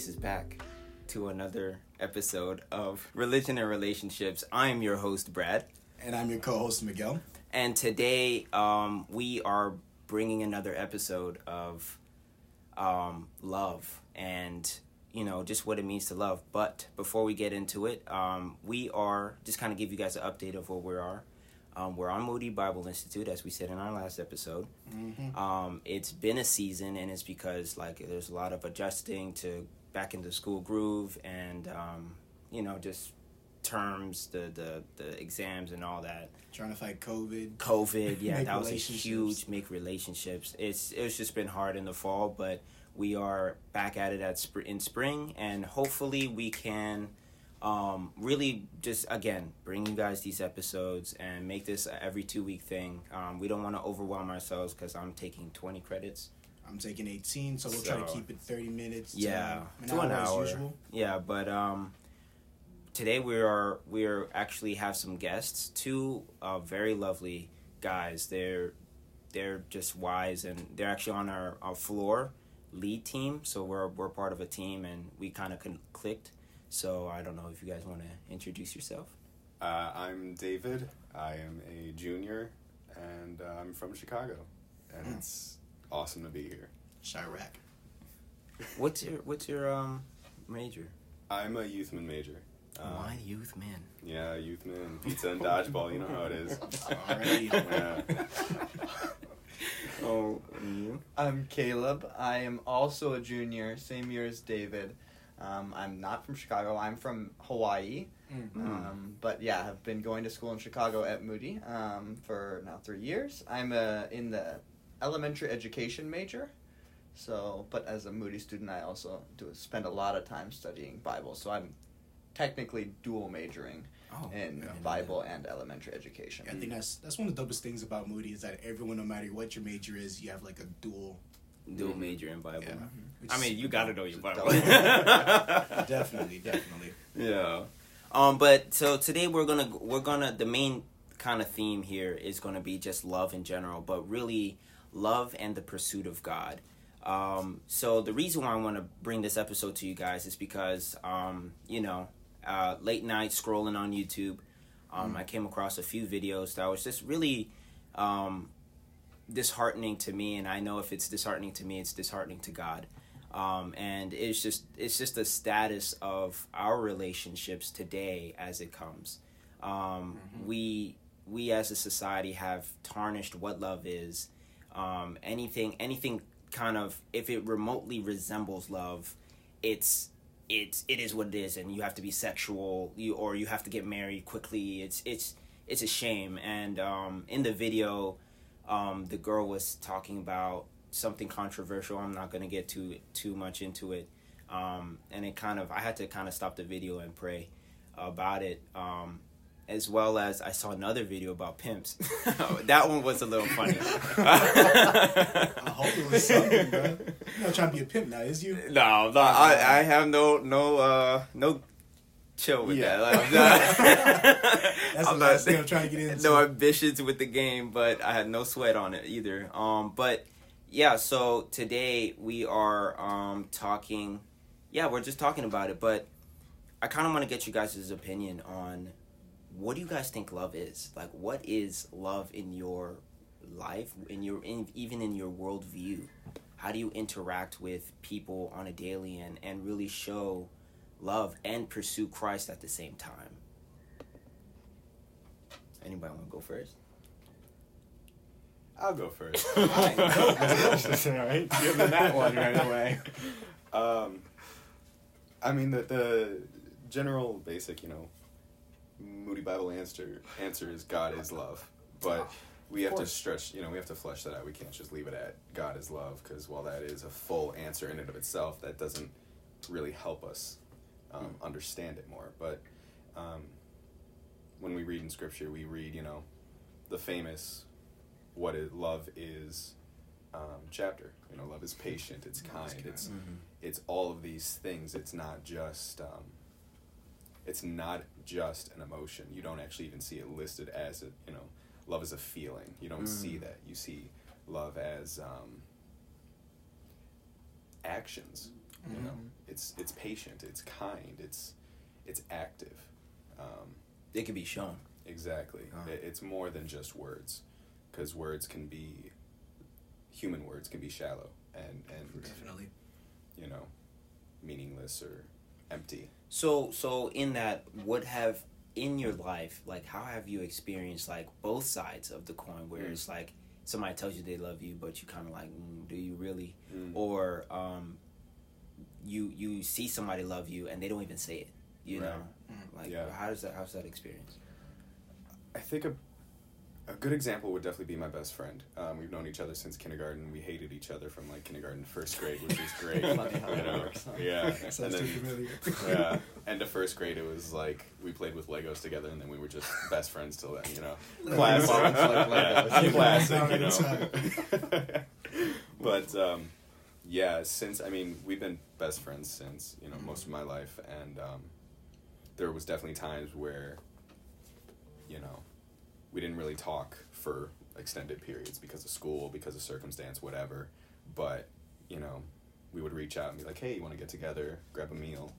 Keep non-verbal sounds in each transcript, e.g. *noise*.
faces back to another episode of Religion and Relationships. I'm your host, Brad. And I'm your co host, Miguel. And today um, we are bringing another episode of um, love and, you know, just what it means to love. But before we get into it, um, we are just kind of give you guys an update of where we are. Um, we're on Moody Bible Institute, as we said in our last episode. Mm-hmm. Um, it's been a season, and it's because like there's a lot of adjusting to back into school groove, and um, you know just terms, the the the exams, and all that. Trying to fight COVID. COVID, yeah, that was a huge make relationships. It's it's just been hard in the fall, but we are back at it at spr- in spring, and hopefully we can um, really just again bring you guys these episodes and make this a every two week thing. Um, we don't want to overwhelm ourselves because I'm taking twenty credits. I'm taking 18, so we'll try to keep it 30 minutes. to Yeah, an to an hour, hour. as usual. Yeah, but um, today we are we are actually have some guests, two uh, very lovely guys. They're they're just wise and they're actually on our, our floor lead team. So we're we're part of a team and we kind of con- clicked. So I don't know if you guys want to introduce yourself. Uh, I'm David. I am a junior, and uh, I'm from Chicago, and Mm. it's awesome to be here. Chirac. What's your what's your um major? I'm a youthman major. Uh, Why youth man? Yeah, youthman, *laughs* pizza and dodgeball. You know how it is. Alrighty. *laughs* Yeah. *laughs* Oh, you? I'm Caleb. I am also a junior, same year as David. Um, I'm not from Chicago. I'm from Hawaii. Mm. Um, but yeah, I've been going to school in Chicago at Moody um, for now three years. I'm uh, in the elementary education major. So, but as a Moody student, I also do spend a lot of time studying Bible. So I'm technically dual majoring Oh, in yeah. Bible and elementary education. I think that's that's one of the dopest things about Moody is that everyone, no matter what your major is, you have like a dual. dual major in Bible. Yeah. which I mean, you got to know your Bible. *laughs* definitely, definitely. Yeah. Um, but so today we're gonna we're gonna the main kind of theme here is gonna be just love in general, but really love and the pursuit of God. Um, so the reason why I want to bring this episode to you guys is because um, you know, uh, late night scrolling on YouTube, um, I came across a few videos that was just really um, disheartening to me, and I know if it's disheartening to me, it's disheartening to God um, and it's just it's just the status of our relationships today as it comes. Um, We we as a society have tarnished what love is. Um, anything anything kind of if it remotely resembles love, it's it's it is what it is, and you have to be sexual, you or you have to get married quickly. It's it's it's a shame. And um, in the video, um, the girl was talking about something controversial. I'm not going to get too too much into it. Um, and it kind of I had to kind of stop the video and pray about it. Um, as well as I saw another video about pimps. *laughs* that one was a little funny. *laughs* I hope it was something, bro. You're not trying to be a pimp now, is you? No, no, I, I have no no uh no chill with Yeah. that. Like, *laughs* That's I'm the not- last thing I'm trying to get into. no ambitions with the game, but I had no sweat on it either. Um, but yeah, so today we are um talking. Yeah, we're just talking about it, but I kind of want to get you guys' opinion on what do you guys think love is? Like, what is love in your life, in your, in, even in your worldview? How do you interact with people on a daily and and really show love and pursue Christ at the same time? Anybody want to go first? I'll go first. *laughs* All right, *laughs* give them that one right away. Um, I mean the the general basic, you know, Moody Bible answer answer is God is love, but we have to stretch. You know, we have to flesh that out. We can't just leave it at God is love because while that is a full answer in and of itself, that doesn't really help us um, understand it more. But um, when we read in Scripture, we read, you know, the famous "What is love is." Um, chapter. You know, love is patient. It's kind. It's Mm-hmm. it's all of these things. It's not just um, it's not just an emotion. You don't actually even see it listed as a you know, love is a feeling. You don't see Mm. that. You see love as um, actions. You Mhm. know, it's it's patient, it's kind, it's it's active. Um, It could be shown. exactly, it, it's more than just words, because words can be human words can be shallow and and Definitely. you know meaningless or empty. So so in that, what have in your life like how have you experienced like both sides of the coin where Mm. it's like somebody tells you they love you but you kind of like mm, do you really Mm. or um you you see somebody love you and they don't even say it you Right. know Mm. like Yeah. how does that how's that experience I think a, a good example would definitely be my best friend. Um, we've known each other since kindergarten. We hated each other from like kindergarten to first grade, which is *laughs* great. You know? Yeah, *laughs* Sounds and then familiar. *laughs* yeah, end of first grade, it was like we played with Legos together, and then we were just best friends till then. You know, Classic. Bonds like Legos. Yeah, classic. You know, but um, yeah, since I mean we've been best friends since you know most of my life, and um, there was definitely times where you know we didn't really talk for extended periods because of school, because of circumstance, whatever. But you know, we would reach out and be like, "Hey, you want to get together, grab a meal?"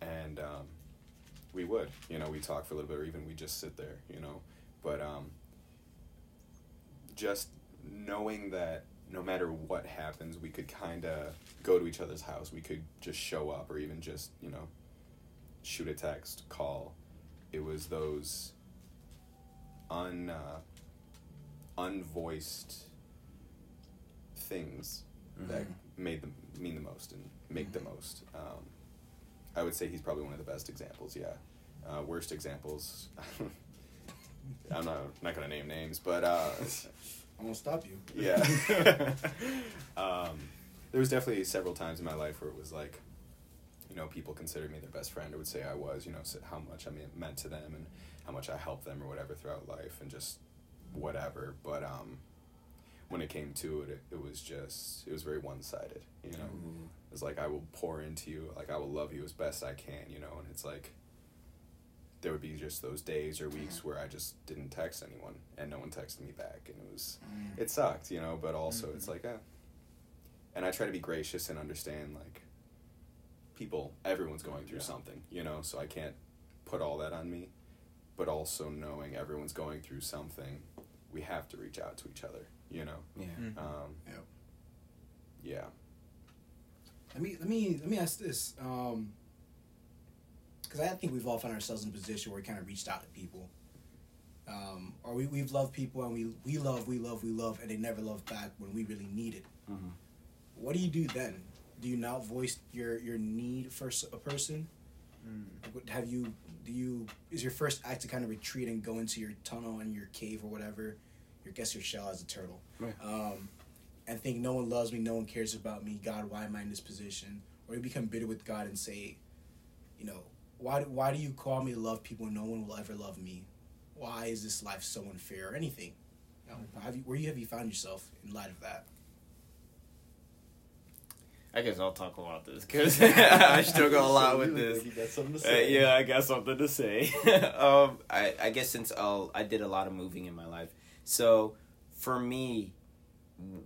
And um, we would, you know, we talk for a little bit, or even we just sit there, you know. But um, just knowing that no matter what happens, we could kind of go to each other's house. We could just show up, or even just you know, shoot a text, call. It was those un uh, unvoiced things that Mhm. made them mean the most and make the most. Um, I would say he's probably one of the best examples. Yeah, uh, worst examples. *laughs* I'm not not gonna name names, but uh, I'm gonna stop you. yeah. *laughs* um, there was definitely several times in my life where it was like, you know, people considered me their best friend or would say I was, you know, how much I mean, meant to them and how much I helped them or whatever throughout life and just whatever. But um, when it came to it, it, it was just, it was very one sided, you know. Ooh. It's like I will pour into you, like I will love you as best I can, you know, and it's like there would be just those days or weeks where I just didn't text anyone and no one texted me back and it was Mm. it sucked, you know, but also Mm-hmm. it's like eh. and I try to be gracious and understand like people everyone's going through Yeah. something, you know, so I can't put all that on me, but also knowing everyone's going through something, we have to reach out to each other, you know. yeah Mm. Um Yep. yeah. Let me let me let me ask this, because I think we've all found ourselves in a position where we kind of reached out to people, um, or we we've loved people and we we love we love we love and they never love back when we really need it. Mhm. What do you do then? Do you now voice your your need for a person? Mm. What- Have you do you is your first act to kind of retreat and go into your tunnel and your cave or whatever, your guess your shell as a turtle, Right. um, and think no one loves me, no one cares about me. God, why am I in this position? Or you become bitter with God and say, you know, why do, why do you call me to love people? and No one will ever love me. Why is this life so unfair? Or anything. You know, have you, where you have you found yourself in light of that? I guess I'll talk about this because *laughs* I struggle a lot with this. like you got something to Uh, yeah, I got something to say. *laughs* um, I, I guess since uh, I did a lot of moving in my life, so for me,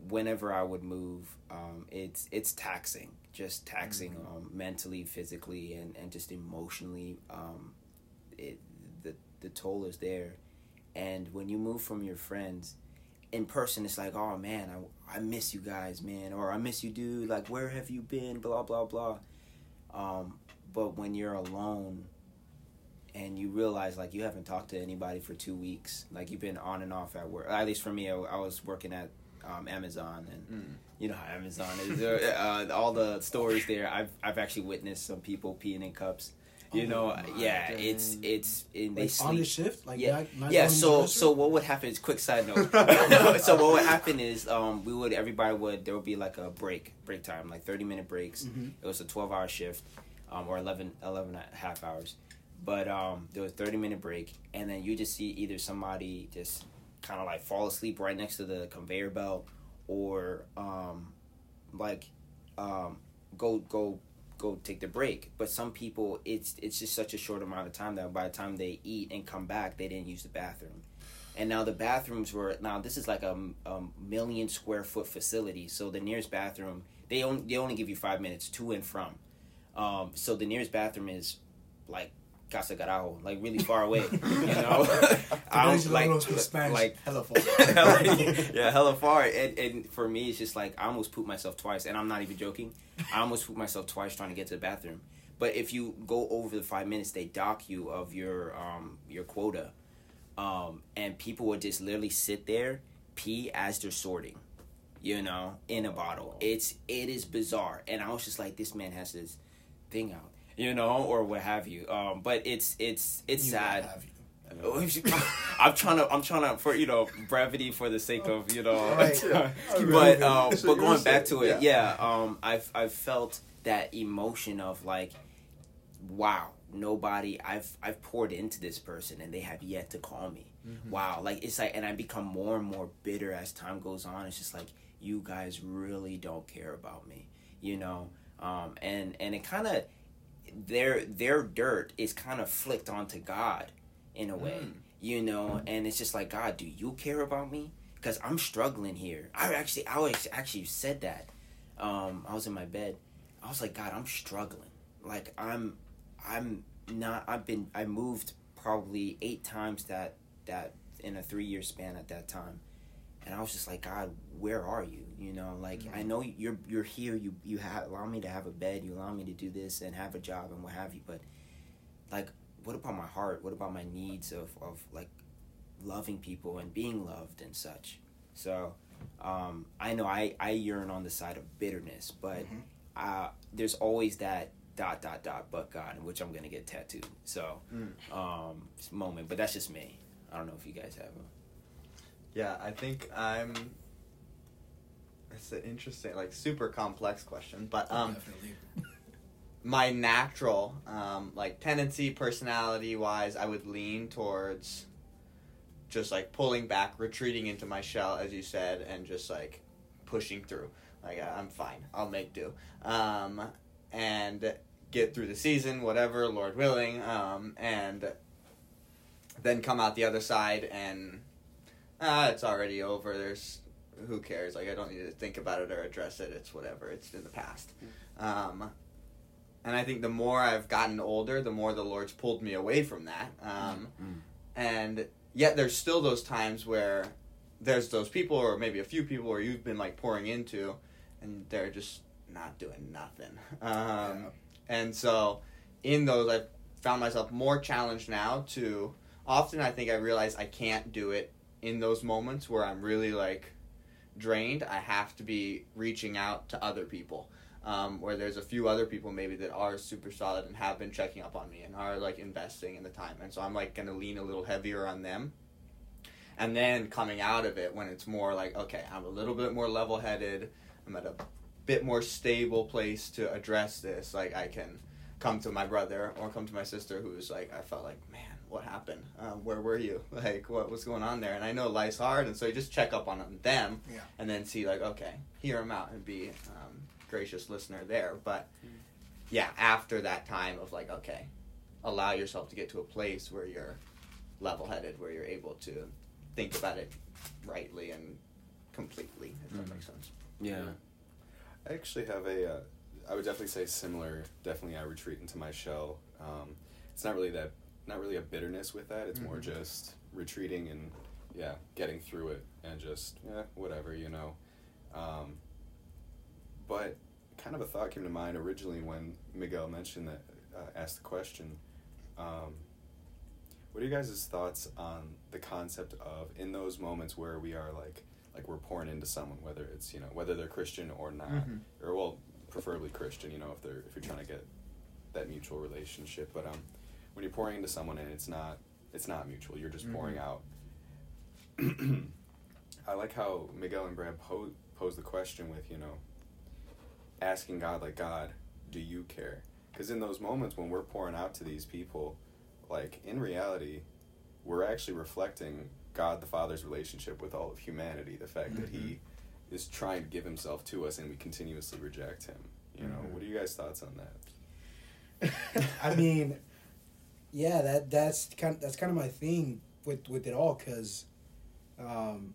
whenever I would move, um, it's it's taxing, just taxing um, mentally, physically, and, and just emotionally. Um, it the the toll is there, and when you move from your friends, in person, it's like, oh man, I, I miss you guys, man, or I miss you, dude. Like, where have you been? Blah blah blah. Um, but when you're alone and you realize like you haven't talked to anybody for two weeks, like you've been on and off at work. At least for me, I, I was working at um, Amazon, and Mm. you know how Amazon is. uh, all the stories there, I've I've actually witnessed some people peeing in cups. You Oh know, yeah, it's it's and they Like sleep on the shift, like yeah, not, not yeah. So so what would happen is quick side note. *laughs* *laughs* so what would happen is um we would everybody would there would be like a break break time like thirty minute breaks. Mhm. It was a twelve hour shift, um or 11, 11 and a half hours, but um there was thirty minute break and then you just see either somebody just kind of like fall asleep right next to the conveyor belt or um like um go go go take the break. But some people, it's it's just such a short amount of time that by the time they eat and come back, they didn't use the bathroom. And now the bathrooms were now this is like a, a million square foot facility, so the nearest bathroom they only they only give you five minutes to and from. Um, so the nearest bathroom is like Casa Carajo, like really far away. *laughs* You know, *laughs* I those don't like, like Spanish, like hella far. *laughs* yeah, hella far. And, and for me, it's just like I almost pooped myself twice, and I'm not even joking. I almost pooped myself twice trying to get to the bathroom. But if you go over the five minutes, they dock you of your um your quota, um, and people would just literally sit there, pee as they're sorting, you know, in a bottle. It's it is bizarre, and I was just like, this man has this thing out, you know, or what have you. Um, but it's it's it's You sad. *laughs* I'm trying to, I'm trying to, for you know, brevity for the sake of you know, Alright. *laughs* but um, That's but what you were going back saying, to it, yeah. yeah, um, I've I've felt that emotion of like, wow, nobody, I've I've poured into this person and they have yet to call me. Wow, like it's like, and I become more and more bitter as time goes on. It's just like you guys really don't care about me, you know, um, and and it kind of their their dirt is kind of flicked onto God in a way, Mm. you know, and it's just like God, do you care about me? Because I'm struggling here. I actually, I was actually said that. Um, I was in my bed. I was like, God, I'm struggling. Like I'm, I'm not. I've been. I moved probably eight times that that in a three year span at that time, and I was just like, God, where are you? You know, like I know you're you're here. You you have allow me to have a bed. You allow me to do this and have a job and what have you. But like, what about my heart? What about my needs of of like loving people and being loved and such? So um, I know I I yearn on the side of bitterness, but Mhm. uh, there's always that dot dot dot but God, in which I'm gonna get tattooed. So Mm. um, moment, but that's just me. I don't know if you guys have them. Yeah, I think I'm. It's an interesting, like, super complex question, but um, Definitely. *laughs* my natural, um, like, tendency, personality wise, I would lean towards just like pulling back, retreating into my shell, as you said, and just like pushing through. Like, I'm fine, I'll make do, um, and get through the season, whatever, Lord willing, um, and then come out the other side and ah, it's already over. There's who cares? Like I don't need to think about it or address it. It's whatever. It's in the past. Um, and I think the more I've gotten older, the more the Lord's pulled me away from that. Um, Mm. and yet there's still those times where there's those people or maybe a few people where you've been like pouring into and they're just not doing nothing. *laughs* Um, Yeah. and so in those I've found myself more challenged now to often I think I realize I can't do it in those moments where I'm really like drained. I have to be reaching out to other people. Um, where there's a few other people maybe that are super solid and have been checking up on me and are like investing in the time and so i'm like gonna lean a little heavier on them and then coming out of it when it's more like okay i'm a little bit more level headed i'm at a bit more stable place to address this like i can come to my brother or come to my sister who's like i felt like man what happened um, where were you *laughs* like what was going on there and i know life's hard and so you just check up on them Yeah. and then see like okay hear them out and be um, gracious listener there but yeah after that time of like okay allow yourself to get to a place where you're level-headed where you're able to think about it rightly and completely if that Mhm. makes sense Yeah. I actually have a. Uh, I would definitely say similar. Definitely, I retreat into my shell. Um, it's not really that. Not really a bitterness with that. It's more Mhm. just retreating and yeah, getting through it and just yeah, whatever you know. Um, but kind of a thought came to mind originally when Miguel mentioned that uh, asked the question. Um, what are you guys' thoughts on the concept of in those moments where we are like like we're pouring into someone, whether it's you know whether they're Christian or not, Mhm. or well, preferably Christian. You know, if they're if you're trying to get that mutual relationship, but um, when you're pouring into someone and it's not it's not mutual, you're just pouring Mhm. out. *clears throat* I like how Miguel and Brad po- pose the question with you know asking God like God, do you care? Because in those moments when we're pouring out to these people, like in reality, we're actually reflecting God the Father's relationship with all of humanity. The fact that He is trying to give Himself to us, and we continuously reject Him. You know, Mhm. what are you guys' thoughts on that? *laughs* I mean, yeah, that that's kind that's kind of my thing with with it all because, um,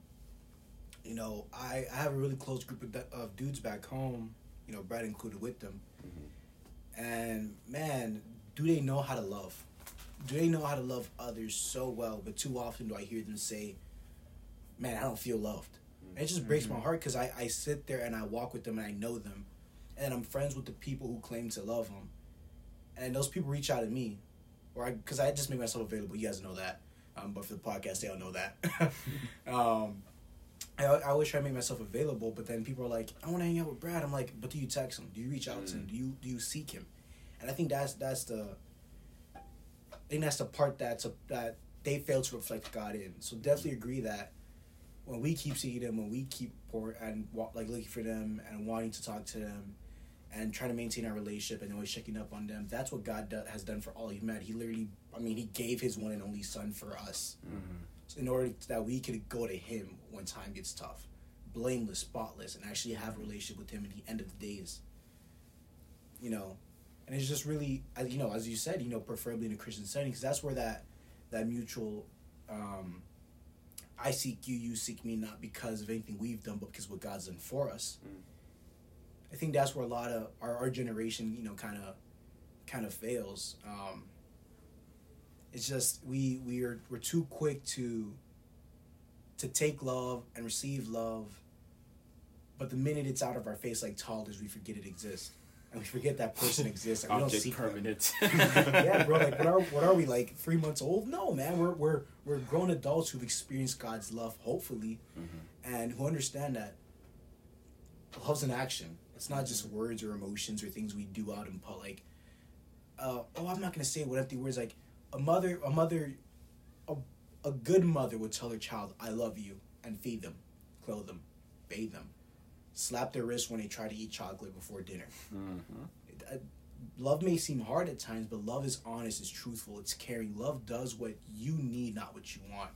you know, I I have a really close group of, of dudes back home, you know, Brad included with them. And man, do they know how to love? Do they know how to love others so well? But too often do I hear them say, "Man, I don't feel loved." And it just breaks my heart because I I sit there and I walk with them and I know them, and I'm friends with the people who claim to love them, and those people reach out to me, or I because I just make myself available. You guys know that, um, but for the podcast, they all know that. *laughs* um, I, I always try to make myself available, but then people are like, "I want to hang out with Brad." I'm like, "But do you text him? Do you reach out to him? Do you do you seek him?" And I think that's that's the. I think that's the part that's a, that they fail to reflect God in. So definitely agree that when we keep seeing them, when we keep pour and like looking for them and wanting to talk to them, and trying to maintain our relationship and always checking up on them, that's what God do- has done for all humanity. He literally, I mean, He gave His one and only Son for us in order that we could go to him when time gets tough, blameless, spotless, and actually have a relationship with him at the end of the days. You know, and it's just really, as you know, as you said, you know, preferably in a Christian setting, because that's where that that mutual, um, I seek you, you seek me, not because of anything we've done, but because what God's done for us. Mm. I think that's where a lot of our, our generation, you know, kind of, kind of fails. Um, it's just we we are we're too quick to to take love and receive love but the minute it's out of our face like toddlers we forget it exists and we forget that person exists. And we don't them. permanent. *laughs* yeah bro like what are, what are we like three months old? No man we're we're we're grown adults who've experienced god's love hopefully and who understand that love's an action. It's not just words or emotions or things we do out in public. Uh, oh i'm not gonna say what empty words. Like a mother a mother a, a good mother would tell her child i love you and feed them clothe them bathe them slap their wrist when they try to eat chocolate before dinner Mhm. uh, love may seem hard at times, but love is honest, it's truthful, it's caring. Love does what you need, not what you want.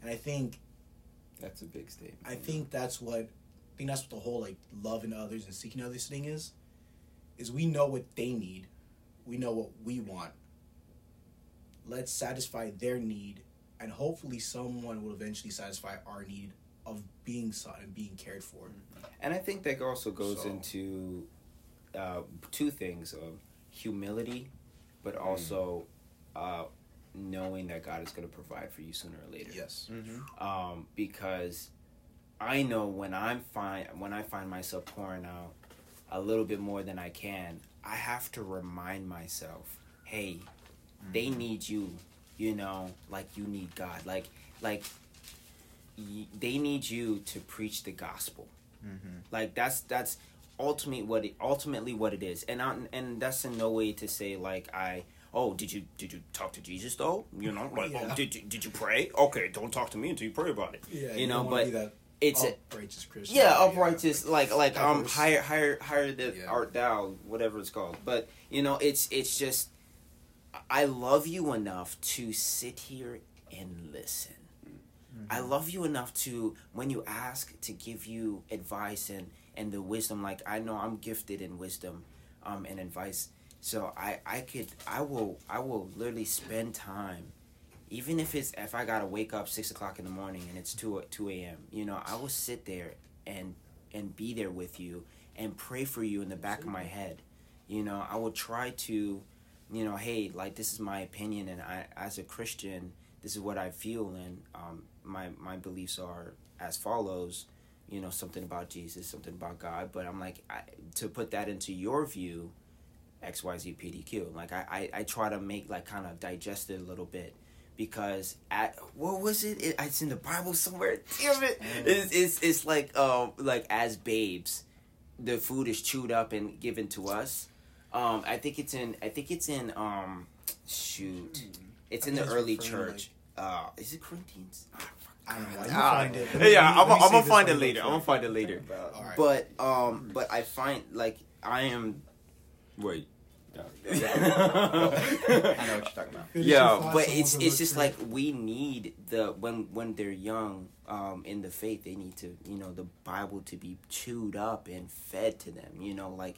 And I think That's a big statement. I think that's what I think that's what the whole like loving others and seeking others thing is. Is we know what they need, we know what we want. Let's satisfy their need, and hopefully someone will eventually satisfy our need of being sought and being cared for. And I think that also goes So- into uh, two things of humility, but Mm. also uh, knowing that God is going to provide for you sooner or later. Yes. Mm-hmm. Um, because I know when I'm find when I find myself pouring out a little bit more than I can, I have to remind myself, hey, they need you, you know, like you need God, like like y- they need you to preach the gospel. Mm-hmm. Like that's that's ultimately what it ultimately what it is, and I, and that's in no way to say like I oh did you did you talk to Jesus though you know like Yeah. oh did you did you pray okay don't talk to me until you pray about it Yeah, you know but it's a, uprighteous Christian. yeah upright just like like um higher higher higher the Yeah. art thou whatever it's called but you know it's it's just I love you enough to sit here and listen I love you enough to when you ask to give you advice and and the wisdom like I know I'm gifted in wisdom um and advice. So I I could I will I will literally spend time even if it's if I gotta wake up six o'clock in the morning and it's two two a.m. you know I will sit there and and be there with you and pray for you in the back of my head. You know I will try to you know hey like this is my opinion and I as a Christian this is what I feel and um my my beliefs are as follows you know something about Jesus something about God but I'm like I, to put that into your view XYZ PDQ like I, I I try to make like kind of digest it a little bit because at what was it? it it's in the Bible somewhere. *laughs* Damn it. It's, it's it's like um like as babes the food is chewed up and given to us. Um I think it's in I think it's in um shoot it's in the early church uh is it Corinthians I don't know. You Ah, find it. yeah, Let me- I'm, I'm gonna find it later. I'm gonna find it later. About, But um, but I find like I am. Wait. *laughs* I know what you're talking about. Yeah, but it's it's just like we need the when when they're young um in the faith they need to you know the Bible to be chewed up and fed to them you know like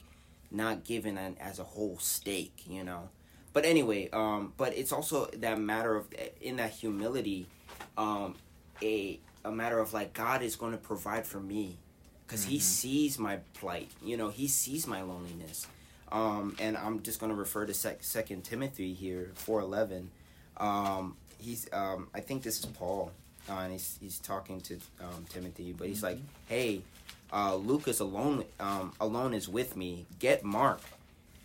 not given an, as a whole steak you know but anyway um but it's also that matter of in that humility um a a matter of like God is going to provide for me because he sees my plight. You know, he sees my loneliness. Um, and I'm just going to refer to sec- Second Timothy here, four eleven. Um, he's um, I think this is Paul, uh, and he's he's talking to um, Timothy, but he's like, "Hey, uh, Lucas alone um, alone is with me. Get Mark,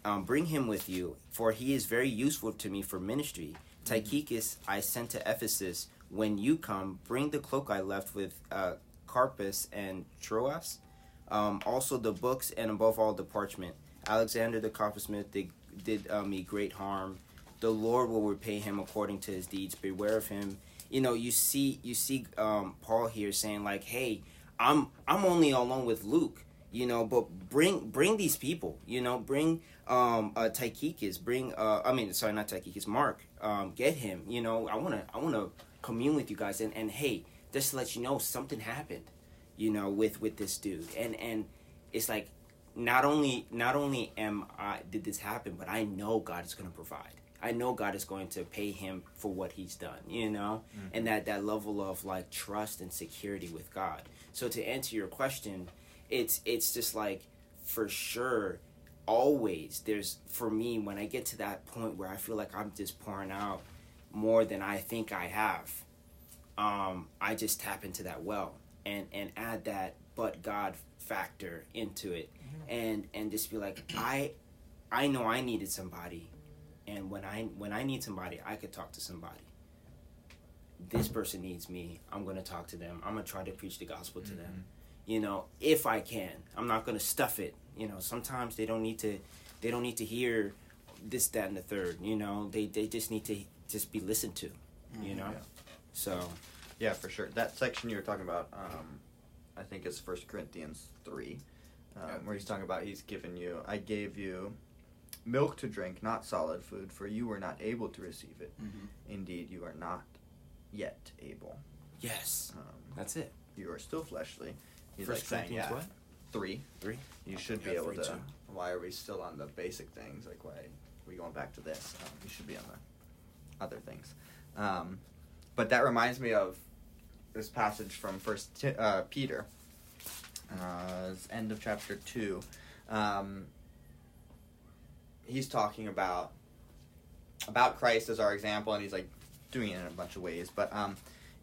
um, bring him with you, for he is very useful to me for ministry. Tychicus I sent to Ephesus. When you come, bring the cloak I left with uh, Carpus and Troas, um, also the books, and above all the parchment. Alexander the coppersmith did, did uh, me great harm. The Lord will repay him according to his deeds. Beware of him. You know, you see, you see um, Paul here saying like, "Hey, I'm I'm only alone with Luke." You know but bring bring these people you know bring um uh Tychicus bring uh I mean sorry not Tychicus Mark um get him you know I want to I want to commune with you guys and and hey just to let you know something happened you know with with this dude. And and it's like not only not only am I did this happen but I know God is going to provide. I know God is going to pay him for what he's done, you know, and that that level of like trust and security with God. So to answer your question, it's it's just like for sure always there's for me when i get to that point where i feel like i'm just pouring out more than i think i have um i just tap into that well and and add that but god factor into it. And and just be like i i know i needed somebody and when i when i need somebody i could talk to somebody. This person needs me i'm going to talk to them i'm going to try to preach the gospel to them you know if i can i'm not going to stuff it you know sometimes they don't need to they don't need to hear this that and the third you know they they just need to just be listened to you know Yeah. so Yeah, for sure. That section you were talking about, um, I think is First Corinthians three, um, Yeah. where he's talking about he's given you, I gave you milk to drink, not solid food, for you were not able to receive it. Mm-hmm. Indeed, you are not yet able. yes Um, that's it you are still fleshly. He's First like saying, yeah, what? three. Three? You should be able to. too. Why are we still on the basic things? Like, why are we going back to this? Um, you should be on the other things. Um, but that reminds me of this passage from First uh, Peter, uh, end of chapter two. Um, he's talking about about Christ as our example, and he's like doing it in a bunch of ways. But um,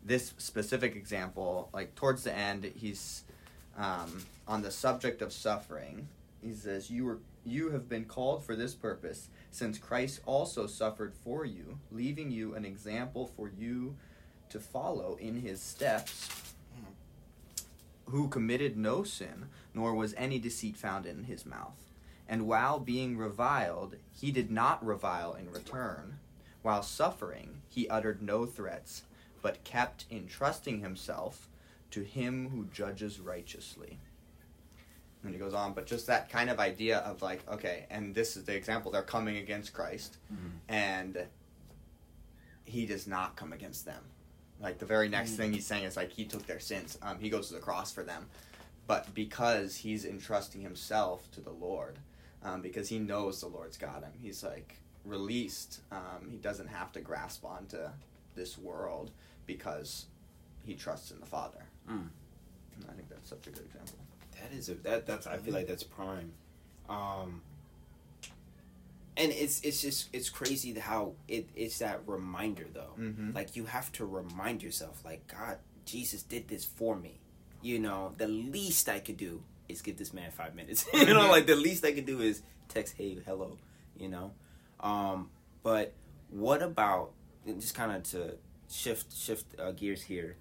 this specific example, like towards the end, he's um, on the subject of suffering. He says, "You were you have been called for this purpose, since Christ also suffered for you, leaving you an example for you to follow in his steps." Who committed no sin, nor was any deceit found in his mouth. And while being reviled, he did not revile in return. While suffering, he uttered no threats, but kept entrusting himself to him who judges righteously. And he goes on, but just that kind of idea of like, okay, and this is the example, they're coming against Christ, and he does not come against them. Like the very next thing he's saying is like he took their sins. Um, he goes to the cross for them, but because he's entrusting himself to the Lord, um, because he knows the Lord's got him, he's like released. Um, he doesn't have to grasp onto this world because he trusts in the Father. Mm. I think that's such a good example. That is a that that's I feel like that's prime. Um and it's it's just it's crazy how it it's that reminder though. Mhm. Like you have to remind yourself like God Jesus did this for me. You know, the least I could do is give this man 5 minutes. *laughs* you know, like the least I could do is text hey hello, you know. Um but what about just kind of to shift shift uh, gears here.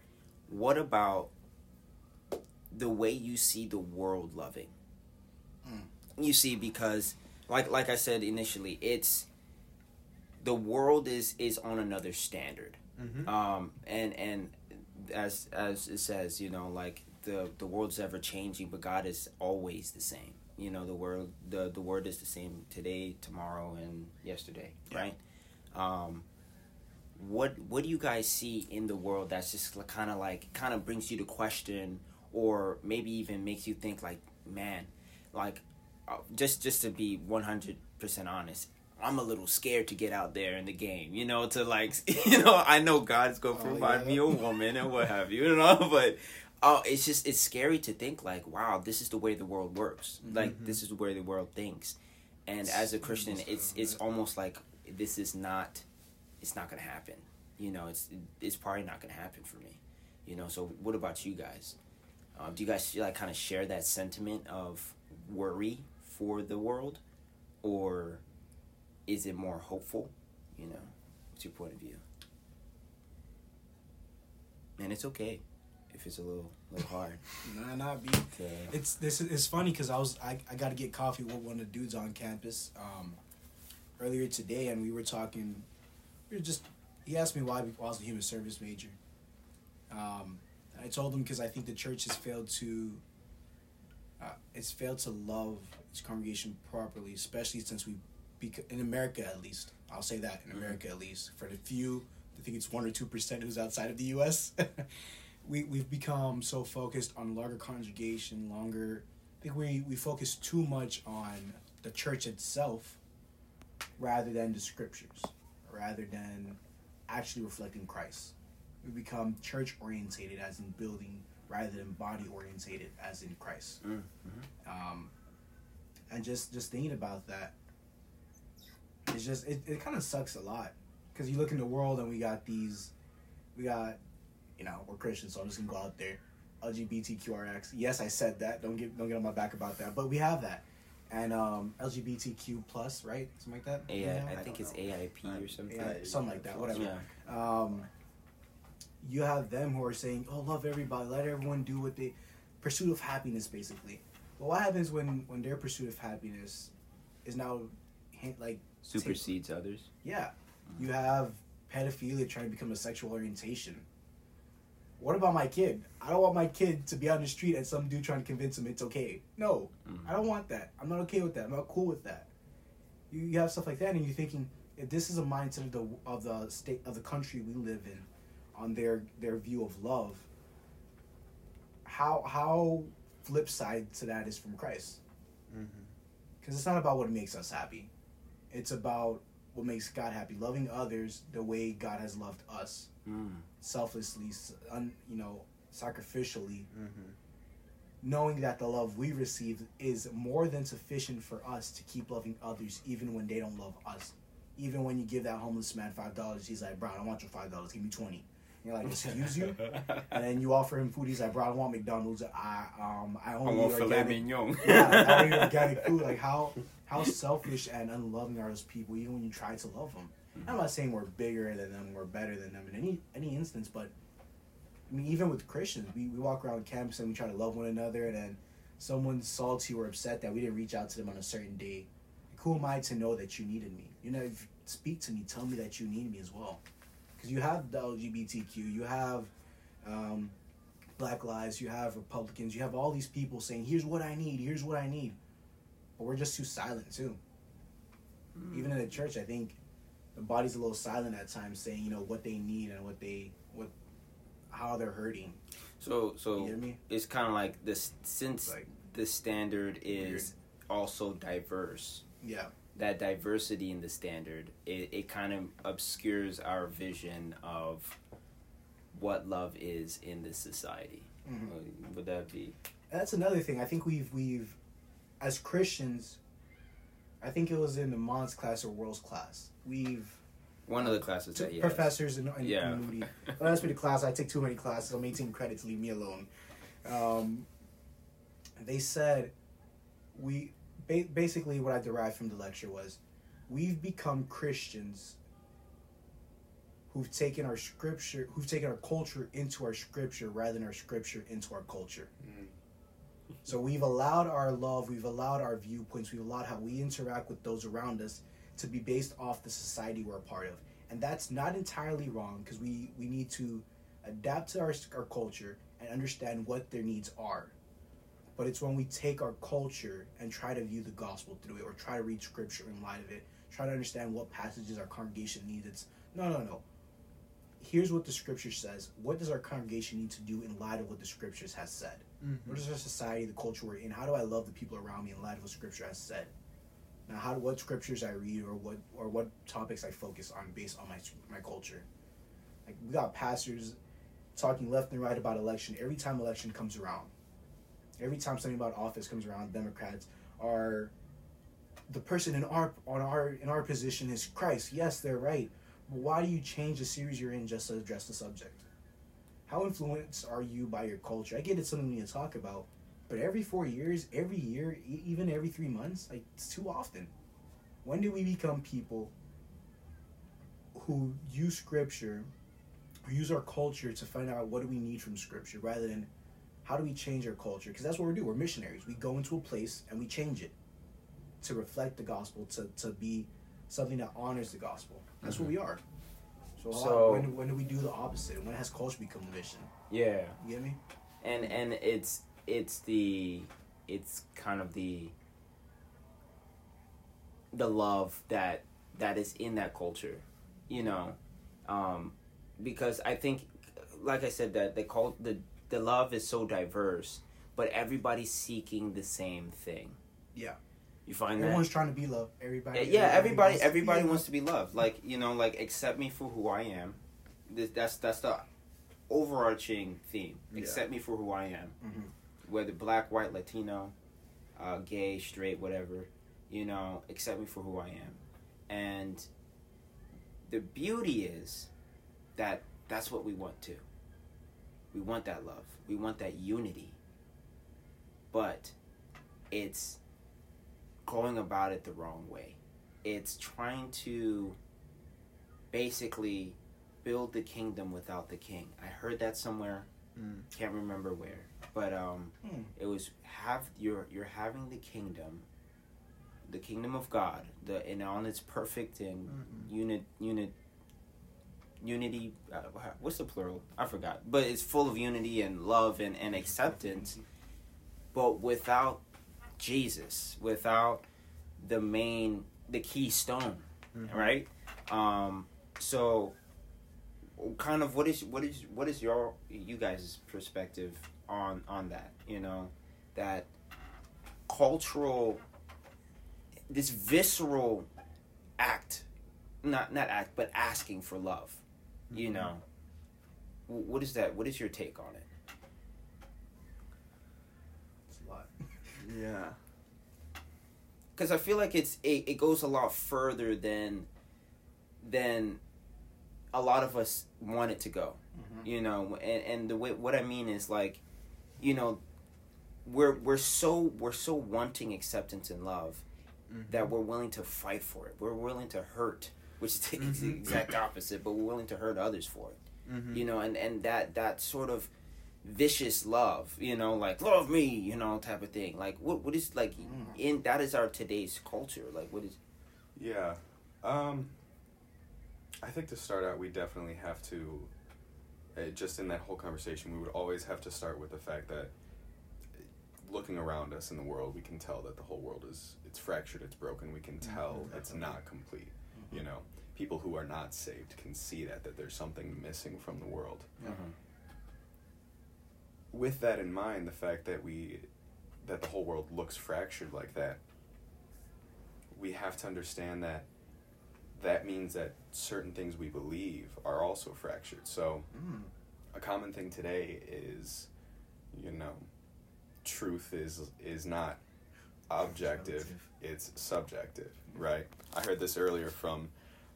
What about the way you see the world loving. You see, because like like I said initially, it's the world is is on another standard. Mm-hmm. Um, and and as as it says, you know, like the the world's ever changing, but God is always the same. You know, the world the the word is the same today, tomorrow, and yesterday, Yeah. right? Um, what what do you guys see in the world that's just kind of like kind of brings you to question, or maybe even makes you think like, man, like uh, just just to be one hundred percent honest. I'm a little scared to get out there in the game, you know, to like, *laughs* you know, I know God's gonna Oh, provide yeah. me a woman and what have you, you know, *laughs* but oh, it's just it's scary to think like, wow, this is the way the world works. Like Mhm. this is the way the world thinks. And as a Christian, it's it's that. almost like this is not, it's not gonna happen. You know, it's it's probably not gonna happen for me. You know, so what about you guys? Um, do you guys like kind of share that sentiment of worry for the world, or is it more hopeful? You know, what's your point of view? And it's okay if it's a little little hard. *laughs* Nah, not be. To, It's this. is It's funny because I was I, I got to get coffee with one of the dudes on campus um, earlier today, and we were talking. We were just. He asked me why, why I was a human service major. Um, I told him because I think the church has failed to. Uh, it's failed to love its congregation properly, especially since we, bec- in America at least. I'll say that in. America at least. For the few, I think it's one or two percent who's outside of the U.S. *laughs* we we've become so focused on larger congregation, longer. I think we we focus too much on the church itself, rather than the scriptures, rather than actually reflecting Christ. We become church orientated, as in building, rather than body orientated, as in Christ. Mm, Um, and just just thinking about that, it's just it, it kind of sucks a lot because you look in the world and we got these, we got, you know, we're Christians, so I'm just gonna go out there, LGBTQRX. Yes, I said that. Don't get don't get on my back about that. But we have that, and um, LGBTQ plus, right? Something like that. AI, Yeah, I don't think it's know. AIP or something. Yeah, something like that, whatever. Yeah. Um, you have them who are saying, "Oh, love everybody, let everyone do what they pursuit of happiness, basically." But what happens when when their pursuit of happiness is now, like, Supersedes others. yeah, you have pedophilia trying to become a sexual orientation. What about my kid? I don't want my kid to be on the street and some dude trying to convince him it's okay. No, Mhm. I don't want that. I'm not okay with that. I'm not cool with that. You, you have stuff like that, and you're thinking if this is a mindset of the of the state of the country we live in, on their their view of love. How how flip side to that is from Christ, Mm-hmm. because it's not about what makes us happy, it's about what makes God happy. Loving others the way God has loved us, Mm. selflessly, un, you know, sacrificially, Mm-hmm. knowing that the love we receive is more than sufficient for us to keep loving others even when they don't love us. Even when you give that homeless man five dollars, he's like, Bro, I don't want your five dollars, give me twenty. You're like, excuse you? And then you offer him food, he's like, Bro, I don't want McDonald's. I um I I only want filet mignon. yeah, I only organic food. Like how how selfish and unloving are those people even when you try to love them. I'm not saying we're bigger than them, we're better than them in any any instance, but I mean, even with Christians, we, we walk around campus and we try to love one another, and then someone's salty or upset that we didn't reach out to them on a certain day. Like, who am I to know that you needed me? You know, if speak to me, tell me that you need me as well. Because you have the LGBTQ, you have um, Black Lives, you have Republicans, you have all these people saying, here's what I need, here's what I need. But we're just too silent, too. Mm. Even in the church, I think the body's a little silent at times, saying, you know, what they need and what they, what, how they're hurting. So You so hear me? it's kind of like this since Like, the standard is also diverse. yeah. That diversity in the standard, it, it kind of obscures our vision of what love is in this society. Mhm. Uh, Would that be? that's another thing. I think we've we've as Christians, I think it was in the Mons class or World's class. We've One of the classes that he professors in, in, Yeah. Moody. *laughs* Well, that's me the class. I take too many classes. I'm 18 credits. Leave me alone. Um, they said we ba- basically what I derived from the lecture was we've become Christians who've taken our scripture, who've taken our culture into our scripture rather than our scripture into our culture. Mm. So we've allowed our love, we've allowed our viewpoints, we've allowed how we interact with those around us to be based off the society we're a part of. And that's not entirely wrong because we, we need to adapt to our, our culture and understand what their needs are. But it's when we take our culture and try to view the gospel through it or try to read scripture in light of it, try to understand what passages our congregation needs. It's no, no, no. Here's what the scripture says. What does our congregation need to do in light of what the scriptures has said? Mm-hmm. What is our society, the culture we're in? How do I love the people around me in light of what Scripture has said? Now, how do what scriptures I read or what or what topics I focus on based on my my culture? Like we got pastors talking left and right about election every time election comes around. Every time something about office comes around, Democrats are the person in our on our in our position is Christ. Yes, they're right. But why do you change the series you're in just to address the subject? How influenced are you by your culture? I get it's something we need to talk about, but every four years, every year, e- even every three months, like it's too often. When do we become people who use scripture or use our culture to find out what do we need from scripture rather than how do we change our culture? Because that's what we do. We're missionaries. We go into a place and we change it to reflect the gospel, to, to be something that honors the gospel. That's what we are. So, So- when, when do we do the opposite? When has culture become a mission? Yeah. You get me? and and it's it's the it's kind of the the love that that is in that culture you know um because i think like i said that the cult the the love is so diverse but everybody's seeking the same thing Yeah. you find that Everyone's trying to be loved. Everybody. yeah, everybody wants to be everybody loved. wants to be loved. Like you know, like accept me for who I am. This, that's that's the overarching theme. Yeah. Accept me for who I am, Mhm. whether black, white, Latino, uh, gay, straight, whatever. You know, accept me for who I am, and the beauty is that that's what we want too. We want that love. We want that unity. But it's going about it the wrong way. It's trying to basically build the kingdom without the king. I heard that somewhere. Mm. Can't remember where, but um, Hmm. it was have you're you're having the kingdom, the kingdom of God, the and on its perfect and Mhm. unit unit unity. Uh, what's the plural? I forgot. But it's full of unity and love and and acceptance, but without Jesus, without the main the keystone Mhm. right um so kind of what is what is what is your you guys perspective on on that you know that cultural this visceral act not not act but asking for love you Mhm. know what is that what is your take on it It's a lot. *laughs* Yeah. because I feel like it's it, it goes a lot further than than a lot of us want it to go. Mhm. You know, and and the way what I mean is like, you know, we're we're so we're so wanting acceptance and love Mhm. that we're willing to fight for it. We're willing to hurt, which is the Mhm. exact opposite, but we're willing to hurt others for it Mhm. you know and and that that sort of vicious love you know like love me you know type of thing like what what is like Mm. in that is our today's culture like what is Yeah. Um, I think to start out, we definitely have to, uh, just in that whole conversation, we would always have to start with the fact that uh, looking around us in the world, we can tell that the whole world is, it's fractured, it's broken, we can tell Mhm. it's not complete, you know. People who are not saved can see that, that there's something missing from the world. With that in mind, the fact that we, that the whole world looks fractured like that, we have to understand that that means that certain things we believe are also fractured. So, Mm. a common thing today is, you know, truth is is not objective; it's subjective, right? I heard this earlier from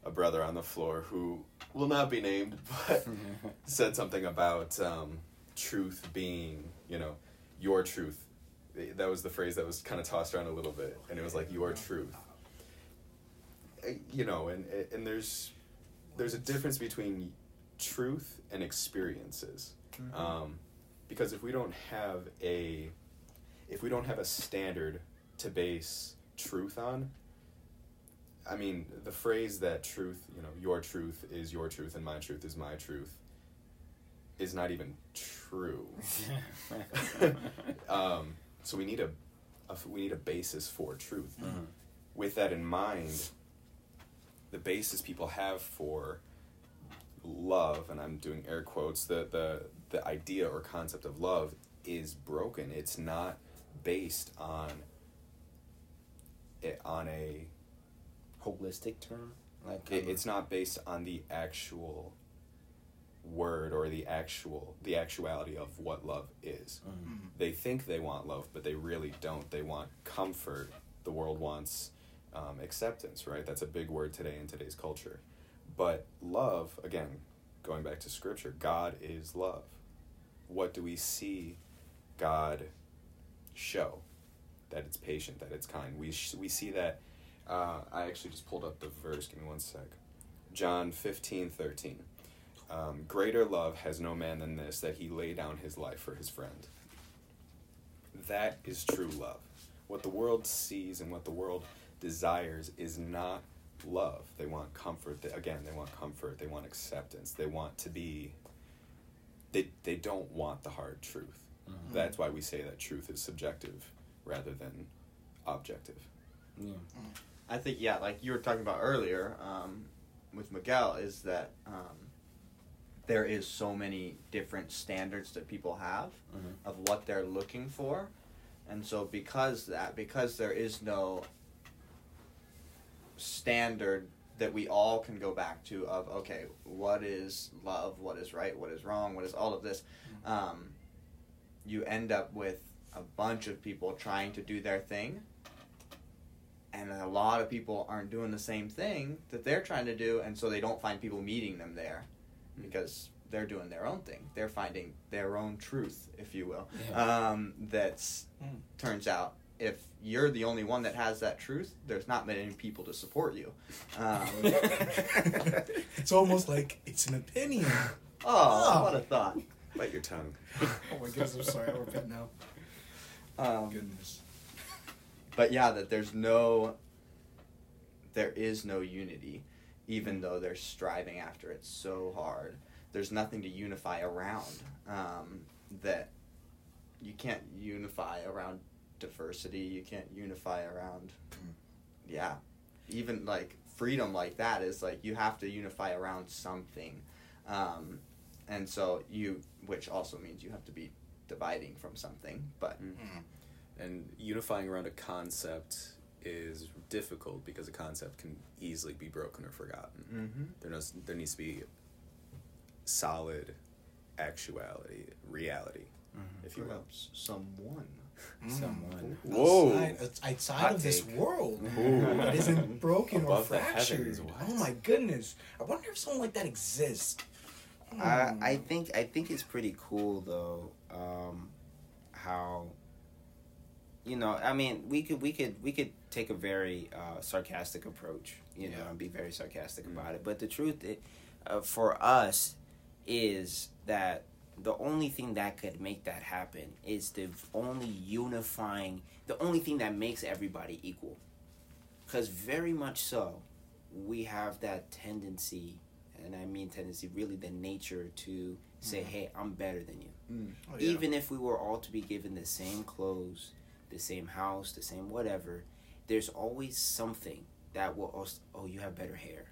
a brother on the floor who will not be named, *laughs* but *laughs* said something about um, truth being, you know, your truth. That was the phrase that was kind of tossed around a little bit, and it was like your truth. Uh, You know, and and there's there's a difference between truth and experiences, Mhm. um, because if we don't have a if we don't have a standard to base truth on, I mean, the phrase that truth, you know, your truth is your truth and my truth is my truth, is not even true. *laughs* um, so we need a, a we need a basis for truth. Mhm. With that in mind, the basis people have for love, and I'm doing air quotes, the the the idea or concept of love is broken. It's not based on it on a holistic term like it, it's not based on the actual word or the actual the actuality of what love is. Mhm. They think they want love, but they really don't. They want comfort. The world wants um, acceptance, right? That's a big word today in today's culture. But love, again, going back to scripture, God is love. What do we see God show? That it's patient, that it's kind. We, sh- we see that. Uh, I actually just pulled up the verse. Give me one sec. John fifteen thirteen. Um, Greater love has no man than this, that he lay down his life for his friend. That is true love. What the world sees and what the world desires is not love. They want comfort. They, again, they want comfort. They want acceptance. They want to be. They they don't want the hard truth. Mhm. That's why we say that truth is subjective rather than objective. Yeah. I think yeah, like you were talking about earlier um, with Miguel, is that um, there is so many different standards that people have Mhm. of what they're looking for, and so because that because there is no standard that we all can go back to of okay, what is love, what is right, what is wrong, what is all of this, um, you end up with a bunch of people trying to do their thing and a lot of people aren't doing the same thing that they're trying to do and so they don't find people meeting them there because they're doing their own thing they're finding their own truth if you will Yeah. um, that's Mm. turns out if you're the only one that has that truth there's not many people to support you um, *laughs* it's almost like it's an opinion. *laughs* oh Oh. what a thought Bite your tongue. *laughs* Oh my goodness, I'm sorry. I'll repent now. um, Goodness. But yeah that there's no there is no unity even though they're striving after it so hard. There's nothing to unify around um, that you can't unify around diversity. You can't unify around yeah. Even like freedom like that is like you have to unify around something. Um, and so you which also means you have to be dividing from something but And unifying around a concept is difficult because a concept can easily be broken or forgotten. mm-hmm. There knows there needs to be solid actuality, reality, Mhm. if you will. perhaps someone *laughs* Someone. Whoa. Outside, outside Hot of this world. Ooh. It isn't *laughs* broken or Above the fractured. heavens. Oh my goodness. I wonder if someone like that exists. I, Hmm. I think I think it's pretty cool though, um, how you know, I mean, we could we could we could take a very uh, sarcastic approach, you know, and be very sarcastic Mm. about it. But the truth, i uh, for us, is that the only thing that could make that happen is the only unifying, the only thing that makes everybody equal. Because very much so, we have that tendency, and I mean tendency, really the nature to say, Mhm. hey, I'm better than you. Oh, yeah. Even if we were all to be given the same clothes, the same house, the same whatever, there's always something that will, also, oh, you have better hair.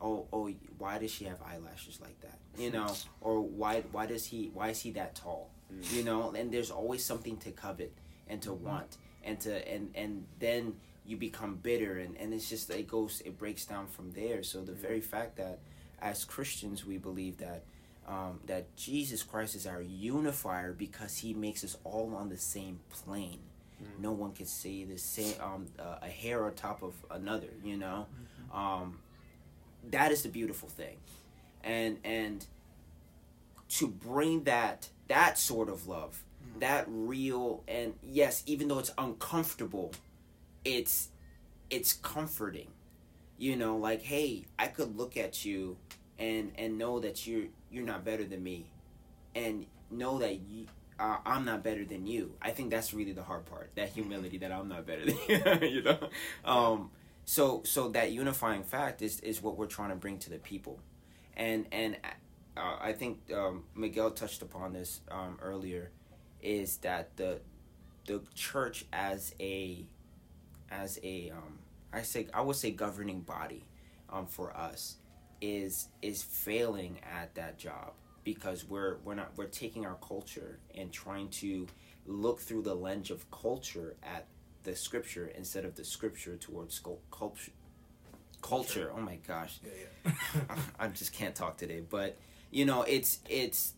Oh, oh, why does she have eyelashes like that? You know, *laughs* or why, why does he, why is he that tall? Mm. You know, and there's always something to covet and to want and to, and and then you become bitter and and it's just it goes, it breaks down from there. So the very fact that as Christians we believe that um, that Jesus Christ is our unifier because He makes us all on the same plane. Mm. No one can see the same um, uh, a hair on top of another. You know, um, that is the beautiful thing, and and to bring that that sort of love, that real and yes, even though it's uncomfortable, it's it's comforting. You know, like hey, I could look at you and and know that you're you're not better than me, and know that you, uh, I'm not better than you. I think that's really the hard part. That humility that I'm not better than *laughs* you. you know, um, so so that unifying fact is is what we're trying to bring to the people, and and uh, I think um, Miguel touched upon this um, earlier, is that the the church as a as a um, I say I would say governing body um, for us is is failing at that job because we're we're not we're taking our culture and trying to look through the lens of culture at the scripture instead of the scripture towards culture culture oh my gosh Yeah, yeah. *laughs* I just can't talk today. But You know, it's it's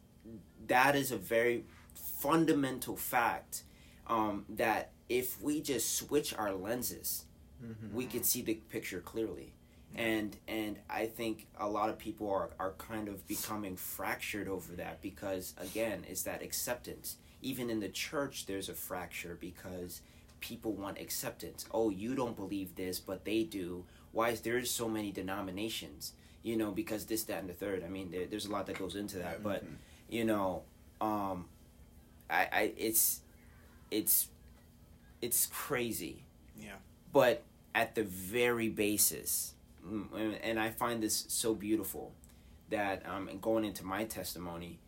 that is a very fundamental fact um, that if we just switch our lenses, Mm-hmm. we could see the picture clearly. And and I think a lot of people are, are kind of becoming fractured over that because again, it's that acceptance. Even in the church there's a fracture because people want acceptance. Oh, you don't believe this, but they do. Why is there so many denominations? You know, because this, that, and the third. I mean, there, there's a lot that goes into that, but you know, um, I, I, it's, it's, it's crazy. Yeah. But at the very basis, and- and I find this so beautiful that um, going into my testimony,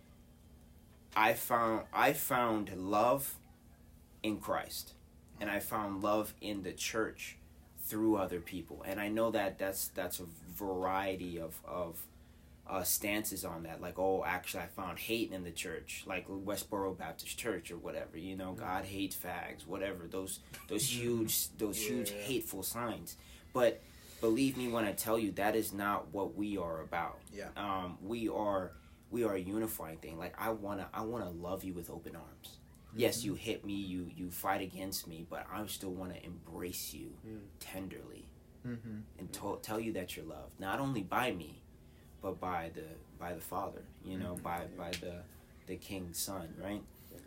I found I found love in Christ, and I found love in the church through other people, and I know that that's that's a variety of of uh, stances on that. Like, oh, actually, I found hate in the church, like Westboro Baptist Church or whatever. You know, God hates fags, whatever. Those those *laughs* huge those huge hateful signs. But believe me when I tell you, that is not what we are about. Yeah. Um, we are we are a unifying thing. Like I wanna I wanna love you with open arms. Yes, you hit me, you you fight against me, but I still want to embrace you tenderly Mm-hmm. and to- tell you that you're loved, not only by me, but by the by the Father. You know, by by the the King's Son, right?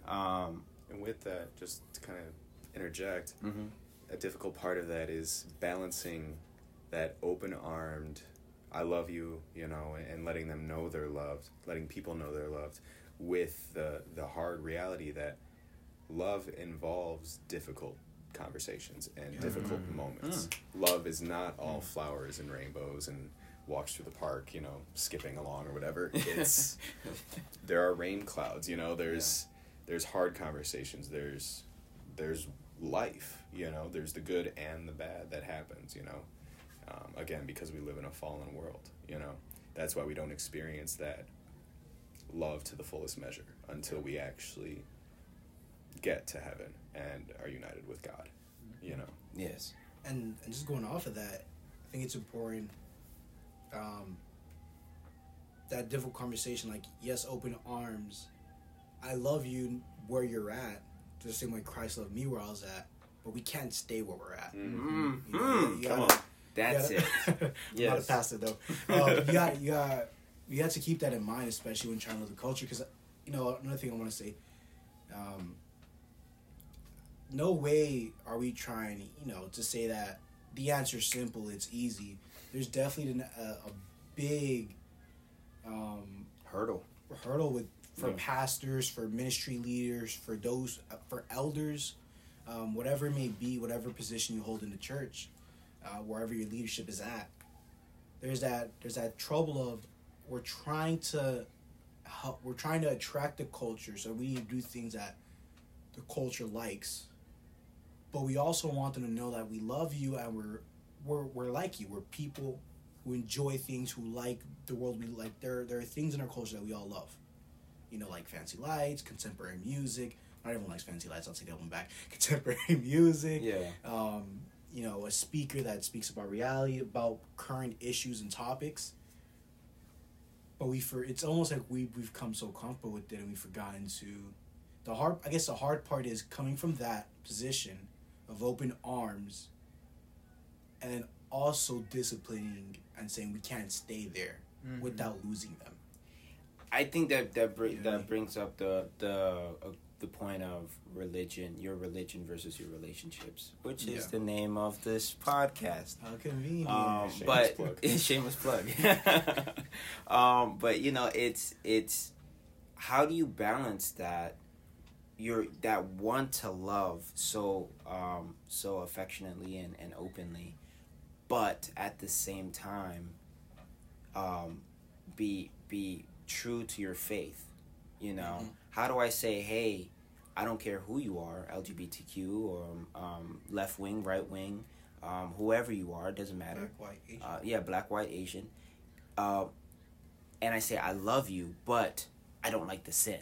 Um, And with that, just to kind of interject, mhm. a difficult part of that is balancing that open armed, I love you, you know, and letting them know they're loved, letting people know they're loved, with the, the hard reality that love involves difficult conversations and difficult mm. moments. Mm. Love is not all mm. flowers and rainbows and walks through the park, you know, skipping along or whatever. *laughs* It's there are rain clouds, you know, there's there's hard conversations, there's there's life, you know, there's the good and the bad that happens, you know. Um, again, because we live in a fallen world, you know. That's why we don't experience that love to the fullest measure until we actually get to heaven and are united with God, you know. yes, and, and just going off of that, I think it's important. Um, that difficult conversation, like yes, open arms. I love you where you're at, just the same way Christ loved me where I was at. But we can't stay where we're at. mm, You know, you come gotta- on, that's you it. gotta- *laughs* I'm not a pastor though. Um, you got you got you have to keep that in mind, especially when trying to live the culture. Because you know another thing I want to say. Um, no way are we trying, you know, to say that the answer's simple, it's easy. There's definitely an- a, a big um, Hurdle. hurdle with for Yeah. pastors, for ministry leaders, for those uh, for elders, um, whatever it may be, whatever position you hold in the church, uh, wherever your leadership is at. There's that there's that trouble of we're trying to help, we're trying to attract the culture, so we need to do things that the culture likes. But we also want them to know that we love you and we're we're we're like you. We're people who enjoy things, who like the world we like. There there are things in our culture that we all love. You know, like fancy lights, contemporary music. Not everyone likes fancy lights. I'll take that one back. *laughs* Contemporary music. Yeah. Um, you know, a speaker that speaks about reality, about current issues and topics. But we for it's almost like we we've come so comfortable with it and we've forgotten to the hard I guess the hard part is coming from that position of open arms and then also disciplining and saying we can't stay there without losing them. I think that that br- You know what I mean? that brings up the the uh, the point of religion, your religion versus your relationships, which is Yeah. the name of this podcast. How convenient. Um, Shameless but plug. *laughs* *laughs* shameless plug. *laughs* um, but you know, it's it's how do you balance that your that want to love so um, so affectionately and, and openly, but at the same time, um, be be true to your faith. You know, Mhm. how do I say, hey, I don't care who you are, LGBTQ or um, left wing, right wing, um, whoever you are, it doesn't matter. Black, white, Asian. Uh, yeah, black, white, Asian. Uh, and I say I love you, but I don't like the sin.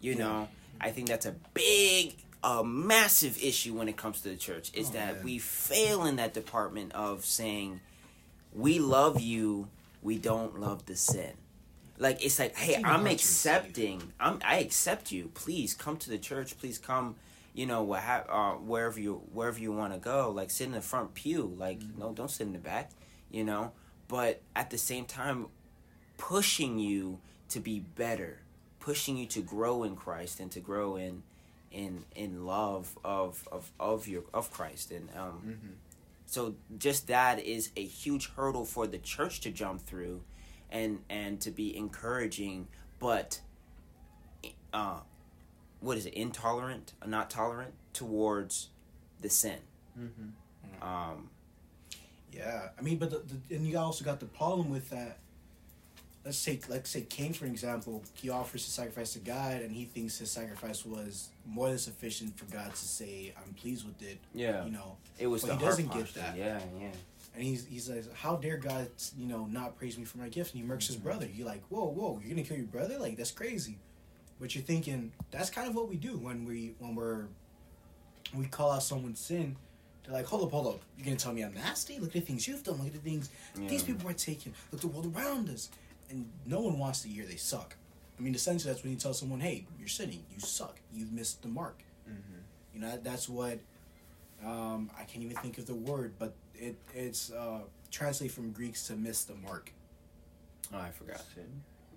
You know, I think that's a big, a massive issue when it comes to the church. Is Oh, that man. we fail in that department of saying we love you, we don't love the sin. Like it's like hey i'm hard to receive. accepting. I'm i accept you. Please come to the church. Please come you know what ha- uh, wherever you wherever you want to go. Like sit in the front pew. Like Mm-hmm. no don't sit in the back you know? But at the same time pushing you to be better pushing you to grow in christ and to grow in in in love of of of your of christ. And um Mm-hmm. so just that is a huge hurdle for the church to jump through and and to be encouraging but uh what is it intolerant not tolerant towards the sin Mm-hmm. um Yeah, I mean, but the, the, and you also got the problem with that. Let's take let's say Cain for example. He offers to sacrifice to God, and he thinks his sacrifice was more than sufficient for God to say, "I'm pleased with it." yeah You know, it was but the he doesn't get that. yeah yeah and he's he says, "How dare God, you know, not praise me for my gift?" And he murks his brother. You're like, "Whoa, whoa, you're gonna kill your brother? Like that's crazy." But you're thinking that's kind of what we do when we when we're we call out someone's sin. They're like, hold up, hold up. You're gonna tell me I'm nasty? Look at the things you've done. Look at the things these people are taking. Look at the world around us. And no one wants to hear they suck. I mean, essentially, that's when you tell someone, hey, you're sinning. You suck. You've missed the mark. Mm-hmm. You know, that, that's what. Um, I can't even think of the word, but it it's uh, translated from Greeks to miss the mark. oh i forgot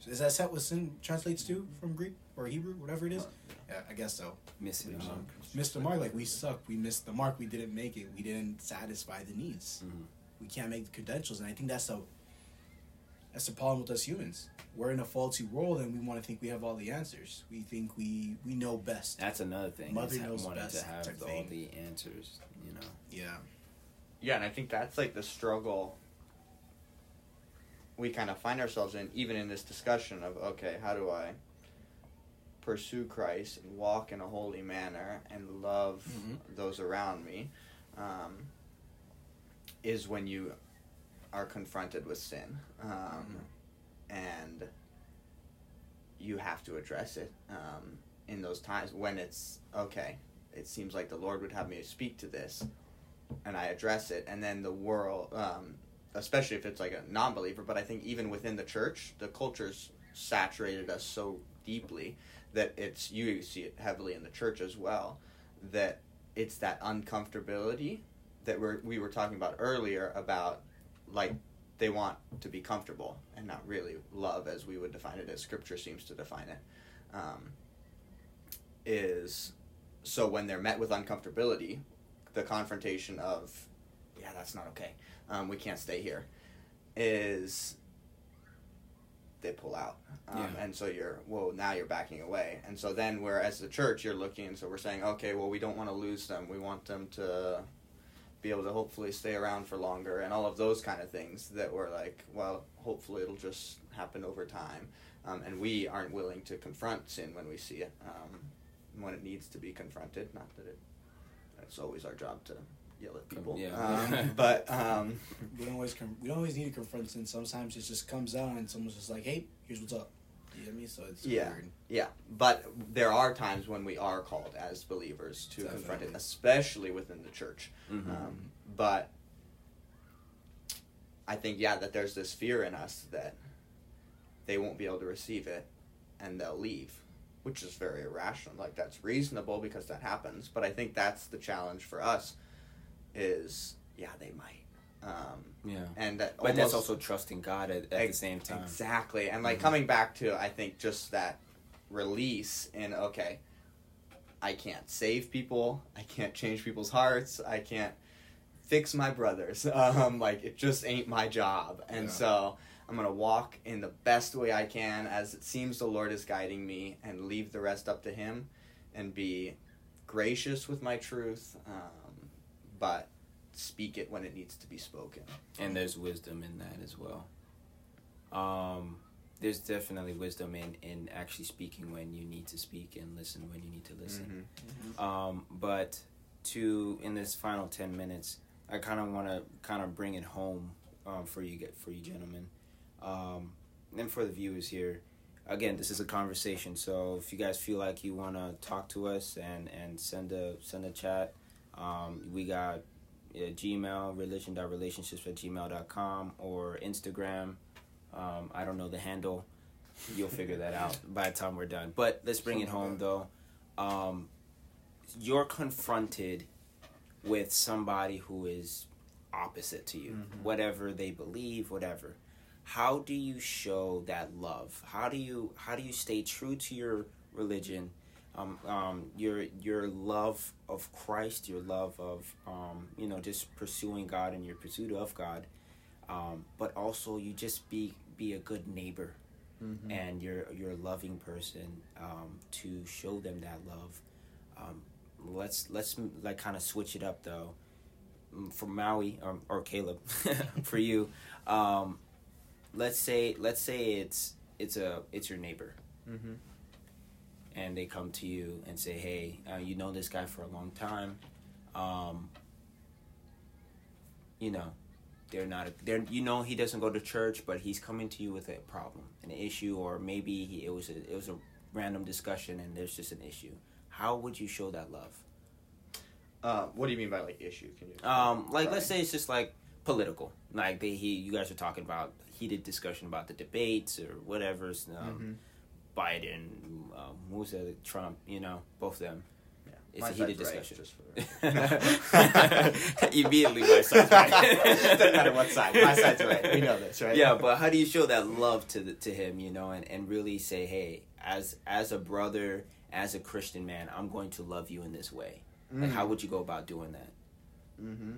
Is that set what sin translates to from Greek or Hebrew, whatever it is? Yeah, I guess so. missing the mark Missed the mark, like we suck. We missed the mark. We didn't make it. We didn't satisfy the needs. Mhm. We can't make the credentials, and I think that's the that's the problem with us humans. We're in a faulty world, and we want to think we have all the answers. We think we we know best. that's another thing Mother is knows wanting best to have all thing. the answers you know Yeah. Yeah, and I think that's like the struggle we kind of find ourselves in, even in this discussion of okay, how do I pursue Christ and walk in a holy manner and love Mhm. those around me? Um, is when you are confronted with sin, um, and you have to address it um, in those times when it's okay. It seems like the Lord would have me speak to this, and I address it, and then the world, um, especially if it's like a non-believer, but I think even within the church, the culture's saturated us so deeply that it's you see it heavily in the church as well that it's that uncomfortability that we're, we were talking about earlier about like they want to be comfortable and not really love as we would define it as scripture seems to define it um, is so when they're met with uncomfortability the confrontation of yeah that's not okay. Um, we can't stay here is they pull out. Um, Yeah. and so you're well now you're backing away. And so then we're as the church you're looking so we're saying okay well we don't want to lose them. We want them to be able to hopefully stay around for longer and all of those kind of things that were like well hopefully it'll just happen over time um, and we aren't willing to confront sin when we see it um, when it needs to be confronted not that it it's always our job to yell at people Yeah. um, *laughs* but um, We don't always com- we don't always need to confront sin. Sometimes it just comes out, and someone's just like, "Hey, here's what's up." You know what I mean? So it's Yeah. weird. Yeah, but there are times when we are called as believers to confront it, especially within the church. Mhm. Um, but I think, yeah, that there's this fear in us that they won't be able to receive it and they'll leave, which is very irrational. Like, that's reasonable because that happens. But I think that's the challenge for us is, yeah, they might. Um, yeah and that but that's also trusting god at, at the same time Exactly. And like Mhm. coming back to I think just that release in okay, I can't save people, I can't change people's hearts, I can't fix my brothers. *laughs* Um like it just ain't my job. And Yeah. so I'm going to walk in the best way I can as it seems the Lord is guiding me and leave the rest up to him and be gracious with my truth um, but speak it when it needs to be spoken. and there's wisdom in that as well um there's definitely wisdom in in actually speaking when you need to speak and listen when you need to listen Mhm. um but to in this final 10 minutes i kind of want to kind of bring it home um, for you get for you gentlemen um and for the viewers here again this is a conversation so if you guys feel like you want to talk to us and and send a send a chat um we got uh, gmail religion.relationships at gmail.com or instagram um, i don't know the handle you'll figure that out *laughs* by the time we're done. But let's bring it home though. Um, you're confronted with somebody who is opposite to you, Mhm. whatever they believe, whatever. How do you show that love? How do you how do you stay true to your religion? Um, um, your your love of Christ, your love of um, you know just pursuing God and your pursuit of God, um, but also you just be be a good neighbor Mhm. and you're you're a loving person um, to show them that love. Um, let's let's like kind of switch it up though. Mm, For Maui or, or Caleb, *laughs* for you, um, let's say let's say it's it's a it's your neighbor Mhm. And they come to you and say, "Hey, uh, you know this guy for a long time. Um, you know, they're not. A, they're you know he doesn't go to church, but he's coming to you with a problem, an issue, or maybe he, it was a it was a random discussion and there's just an issue. How would you show that love? Uh, what do you mean by like issue? Can you? Um, like let's say it's just like political. Like they he you guys are talking about heated discussion about the debates or whatever. Um, Mhm. Biden, um, who was Trump? You know, both of them. Yeah. It's My a heated right, discussion. just for- *laughs* Immediately, my side's right. *laughs* Doesn't matter what side. My side's right. We know this, right? Yeah, but how do you show that love to the, to him? You know, and, and really say, hey, as as a brother, as a Christian man, I'm going to love you in this way. Like, Mm. how would you go about doing that? Mm-hmm.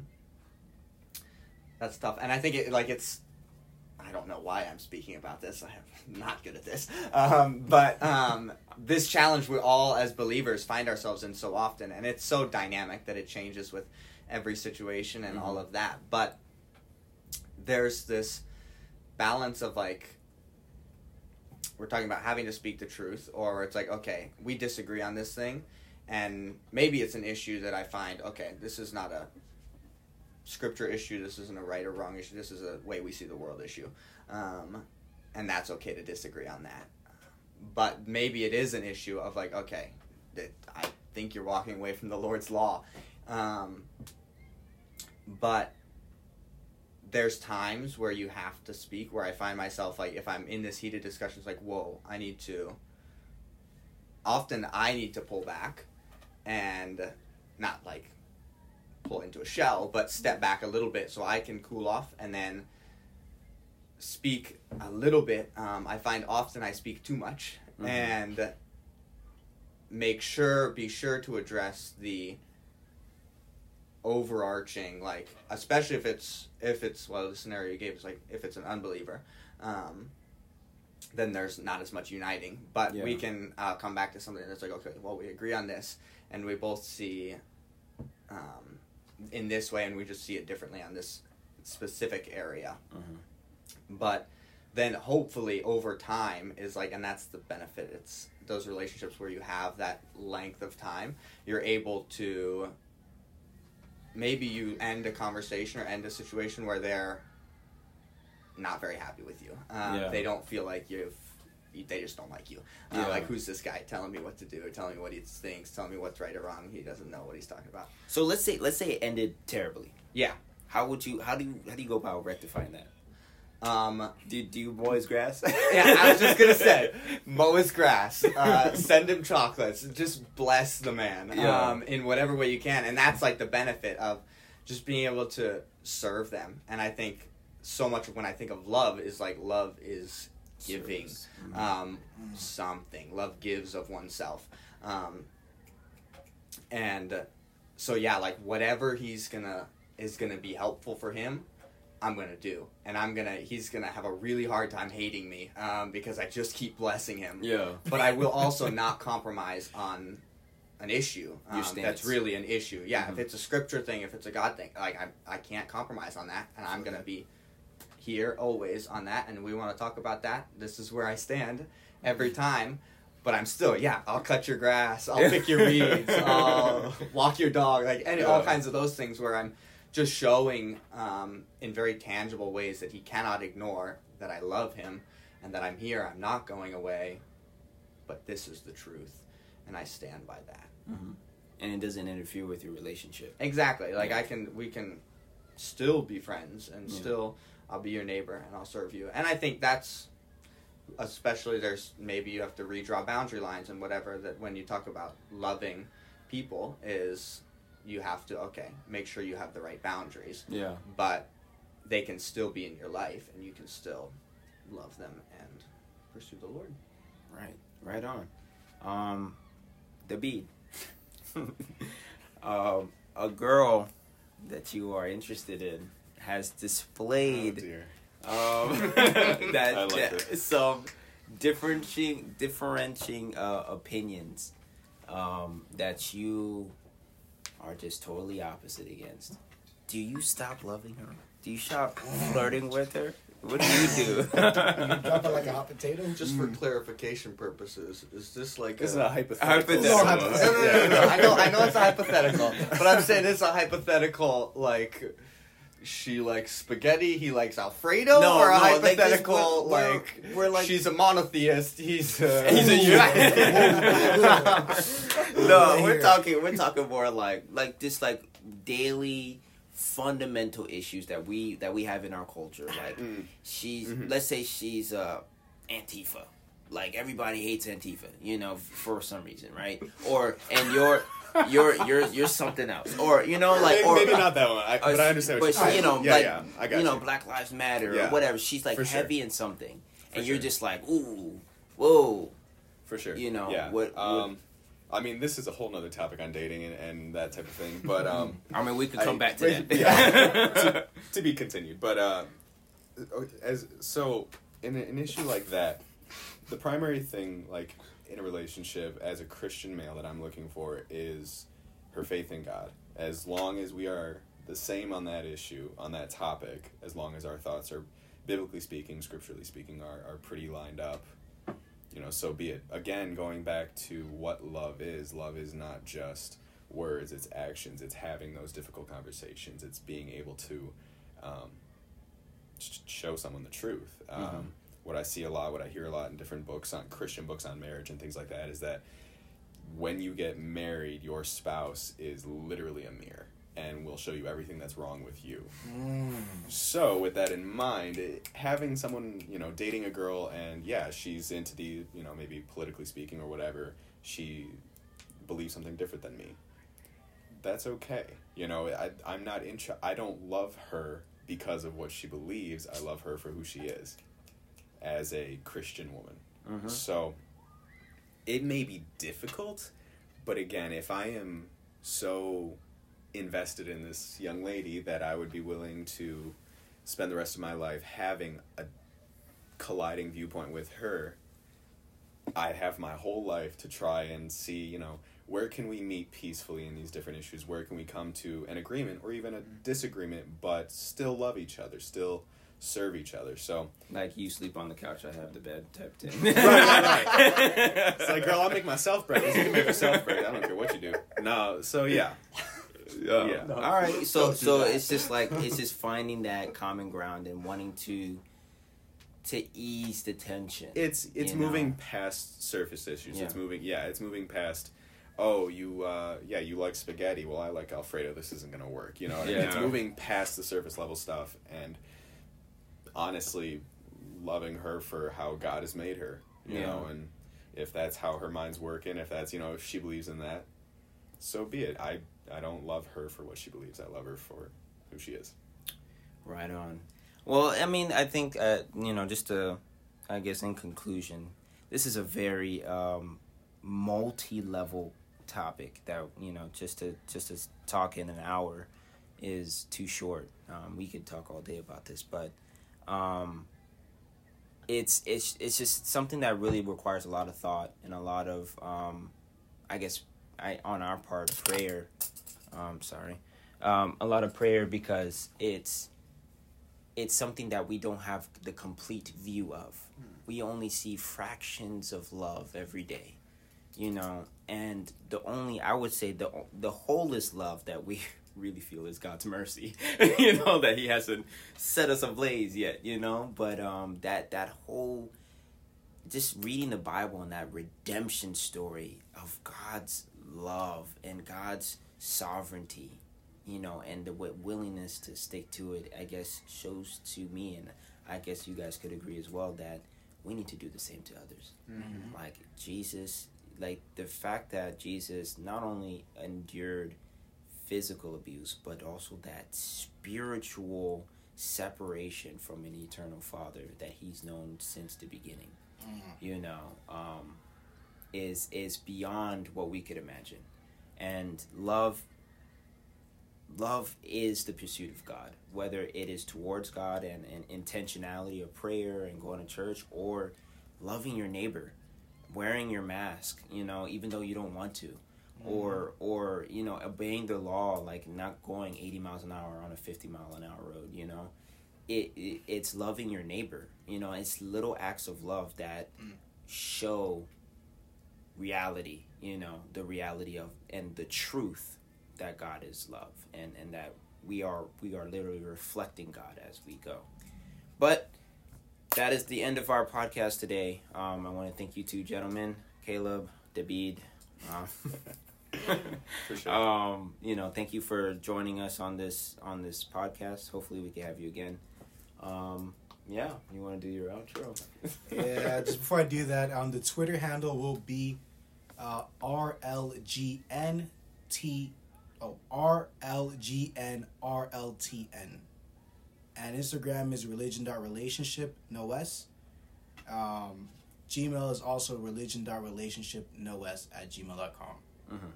That's tough, and I think it like it's. I don't know why I'm speaking about this. I am *laughs* not good at this, um, but um, this challenge we all as believers find ourselves in so often, and it's so dynamic that it changes with every situation and all Mhm. of that. But there's this balance of like we're talking about having to speak the truth, or it's like okay, we disagree on this thing, and maybe it's an issue that I find okay, this is not a scripture issue. This isn't a right or wrong issue. This is a way we see the world issue, um, and that's okay to disagree on that. But maybe it is an issue of like okay, I think you're walking away from the Lord's law, um, but there's times where you have to speak where I find myself like if I'm in this heated discussion it's like whoa I need to often I need to pull back and not like pull into a shell but step back a little bit so I can cool off and then speak a little bit. Um, I find often I speak too much Mhm. and make sure be sure to address the overarching like especially if it's if it's well the scenario you gave is like if it's an unbeliever um then there's not as much uniting. But we can uh, come back to something that's like okay well we agree on this and we both see um in this way and we just see it differently on this specific area Mhm. but then hopefully over time is like and that's the benefit it's those relationships where you have that length of time you're able to maybe you end a conversation or end a situation where they're not very happy with you um, Yeah. they don't feel like you've they just don't like you uh, like who's this guy telling me what to do telling me what he thinks telling me what's right or wrong he doesn't know what he's talking about So let's say let's say it ended terribly. Yeah. How would you how do you how do you go about rectifying that? um, Do do you mow his grass? *laughs* *laughs* yeah, I was just gonna say, *laughs* mow his grass, uh, send him chocolates, just bless the man Yeah. um, in whatever way you can, and that's like the benefit of just being able to serve them. And I think so much of when I think of love is like love is giving Mhm. um, something. Love gives of oneself, um, and uh, so yeah, like whatever he's gonna is gonna be helpful for him. I'm gonna do, and I'm gonna. He's gonna have a really hard time hating me um, because I just keep blessing him. yeah. But I will also *laughs* not compromise on an issue um, that's really an issue. Yeah, Mhm. if it's a scripture thing, if it's a God thing, like I, I can't compromise on that, and I'm gonna be here always on that. And we want to talk about that. This is where I stand every time. But I'm still, yeah. I'll cut your grass. I'll pick your weeds. *laughs* I'll walk your dog. Like and all kinds of those things where I'm just showing um, in very tangible ways that he cannot ignore that I love him and that I'm here. I'm not going away. But this is the truth, and I stand by that. Mhm. And it doesn't interfere with your relationship. Exactly. Like. I can, we can still be friends, and Yeah. still I'll be your neighbor and I'll serve you. And I think that's especially there's maybe you have to redraw boundary lines and whatever that when you talk about loving people is you have to okay make sure you have the right boundaries Yeah. but they can still be in your life and you can still love them and pursue the lord Right. Right on. Um, the beat. *laughs* um, a girl that you are interested in has Oh, displayed dear. um, that, like that- some differentiating differentiating uh, opinions um, that you are just totally opposite against. Do you stop loving her? Do you stop flirting with her? What do you do? Drop it like a hot potato. just for clarification purposes is this like This is a, a hypothetical. Hypothetical. no, no, no, no, no. I know, I know it's a hypothetical, but I'm saying it's a hypothetical. Like, she likes spaghetti, he likes Alfredo, No, or a no, like hypothetical we're- like, we're- we're like- she's a monotheist. He's a, *laughs* He's a Ooh. *laughs* no, we're talking we're talking more like like just like daily fundamental issues that we that we have in our culture. Like Mm. she's Mhm. let's say she's uh Antifa. Like everybody hates Antifa, you know, for some reason, right? Or and you're you're you're you're something else. Or you know, like maybe, or maybe not that one, I, but I understand what but you're you know, yeah, like yeah, I got you you. know, Black Lives Matter or whatever. She's like For sure. heavy in something, For and you're just like, ooh, whoa. for sure. you know, yeah. what- what- um, I mean, this is a whole nother topic on dating and, and that type of thing. But um, *laughs* I mean, we could I- come back to yeah. *laughs* to, to be continued. But uh, as so in an issue like that, the primary thing, like in a relationship as a Christian male, that I'm looking for is her faith in God. As long as we are the same on that issue, on that topic, as long as our thoughts are, biblically speaking, scripturally speaking, are, are pretty lined up, you know, so be it. Again, going back to what love is, love is not just words, it's actions, it's having those difficult conversations, it's being able to um, show someone the truth. Um, Mhm. What I see a lot, what I hear a lot in different books on Christian books on marriage and things like that is that when you get married, your spouse is literally a mirror and will show you everything that's wrong with you. Mm. So, with that in mind, it- having someone, you know, dating a girl and yeah, she's into the, you know, maybe politically speaking or whatever, she believes something different than me. That's okay. You know, I, I'm not inter- I don't love her because of what she believes. I love her for who she is as a Christian woman. Mhm. So, it may be difficult, but again, if I am so invested in this young lady that I would be willing to spend the rest of my life having a colliding viewpoint with her, I'd have my whole life to try and see, you know, where can we meet peacefully in these different issues? Where can we come to an agreement or even a disagreement, but still love each other, still serve each other? So, Like you sleep on the couch, I have the bed type thing. Right, right, right. *laughs* it's like, girl, I'll make myself breakfast. You can make yourself breakfast. I don't care what you do. No, so yeah. Yeah. All right, so Don't so that. it's just like it's just *laughs* finding that common ground and wanting to to ease the tension. It's it's moving know. past surface issues. It's moving yeah, it's moving past oh, you uh yeah, you like spaghetti. Well, I like alfredo. This isn't going to work, you know. what I mean? It's moving past the surface level stuff and honestly loving her for how God has made her, you Yeah. know, and if that's how her mind's working, if that's, you know, if she believes in that, so be it. I I don't love her for what she believes. I love her for who she is. Right on. Well, I mean, I think uh, you know, just to, I guess, in conclusion, this is a very um, multi-level topic that you know, just to just to talk in an hour is too short. Um, we could talk all day about this, but um, it's it's it's just something that really requires a lot of thought and a lot of, um, I guess, I on our part, prayer. Um, sorry, um, a lot of prayer because it's it's something that we don't have the complete view of. We only see fractions of love every day, you know. And the only I would say the the wholest love that we really feel is God's mercy, *laughs* you know, that He hasn't set us ablaze yet, you know. But um, that that whole just reading the Bible and that redemption story of God's love and God's sovereignty, you know, and the willingness to stick to it, I guess, shows to me, and I guess you guys could agree as well, that we need to do the same to others. Mhm. Like Jesus, like the fact that Jesus not only endured physical abuse, but also that spiritual separation from an eternal Father that He's known since the beginning. You know, um, is is beyond what we could imagine, and love. Love is the pursuit of God, whether it is towards God and, and intentionality of prayer and going to church, or loving your neighbor, wearing your mask, you know, even though you don't want to, or or you know, obeying the law, like not going eighty miles an hour on a fifty mile an hour road, you know, it, it it's loving your neighbor, you know, it's little acts of love that Mm. show reality, you know, the reality of and the truth that God is love and and that we are we are literally reflecting God as we go. But that is the end of our podcast today. Um, I want to thank you two gentlemen, Caleb, David. *laughs* *laughs* For sure. um, you know, thank you for joining us on this on this podcast. Hopefully, we can have you again. Um, yeah, you want to do your outro? *laughs* yeah, just before I do that, um, the Twitter handle will be uh, RLGNT. Oh, RLGNRLTN. And Instagram is religion.relationship, no S. Um, Gmail is also religion.relationship, no S, at gmail.com. Mhm.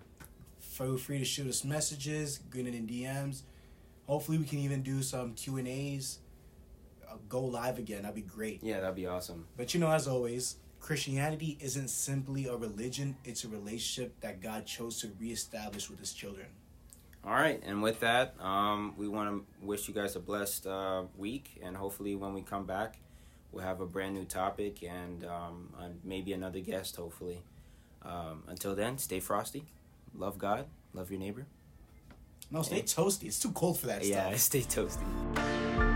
Feel free to shoot us messages, get it in DMs. Hopefully, we can even do some Q&As. Uh, go live again. That'd be great. Yeah, that'd be awesome. But you know, as always, Christianity isn't simply a religion, it's a relationship that God chose to reestablish with his children. All right, and with that, um, we want to wish you guys a blessed uh, week, and hopefully, when we come back, we'll have a brand new topic and um, and maybe another guest. Hopefully, um, until then, stay frosty, love God, love your neighbor. No, stay toasty. It's too cold for that yeah, stuff. *laughs* stay toasty.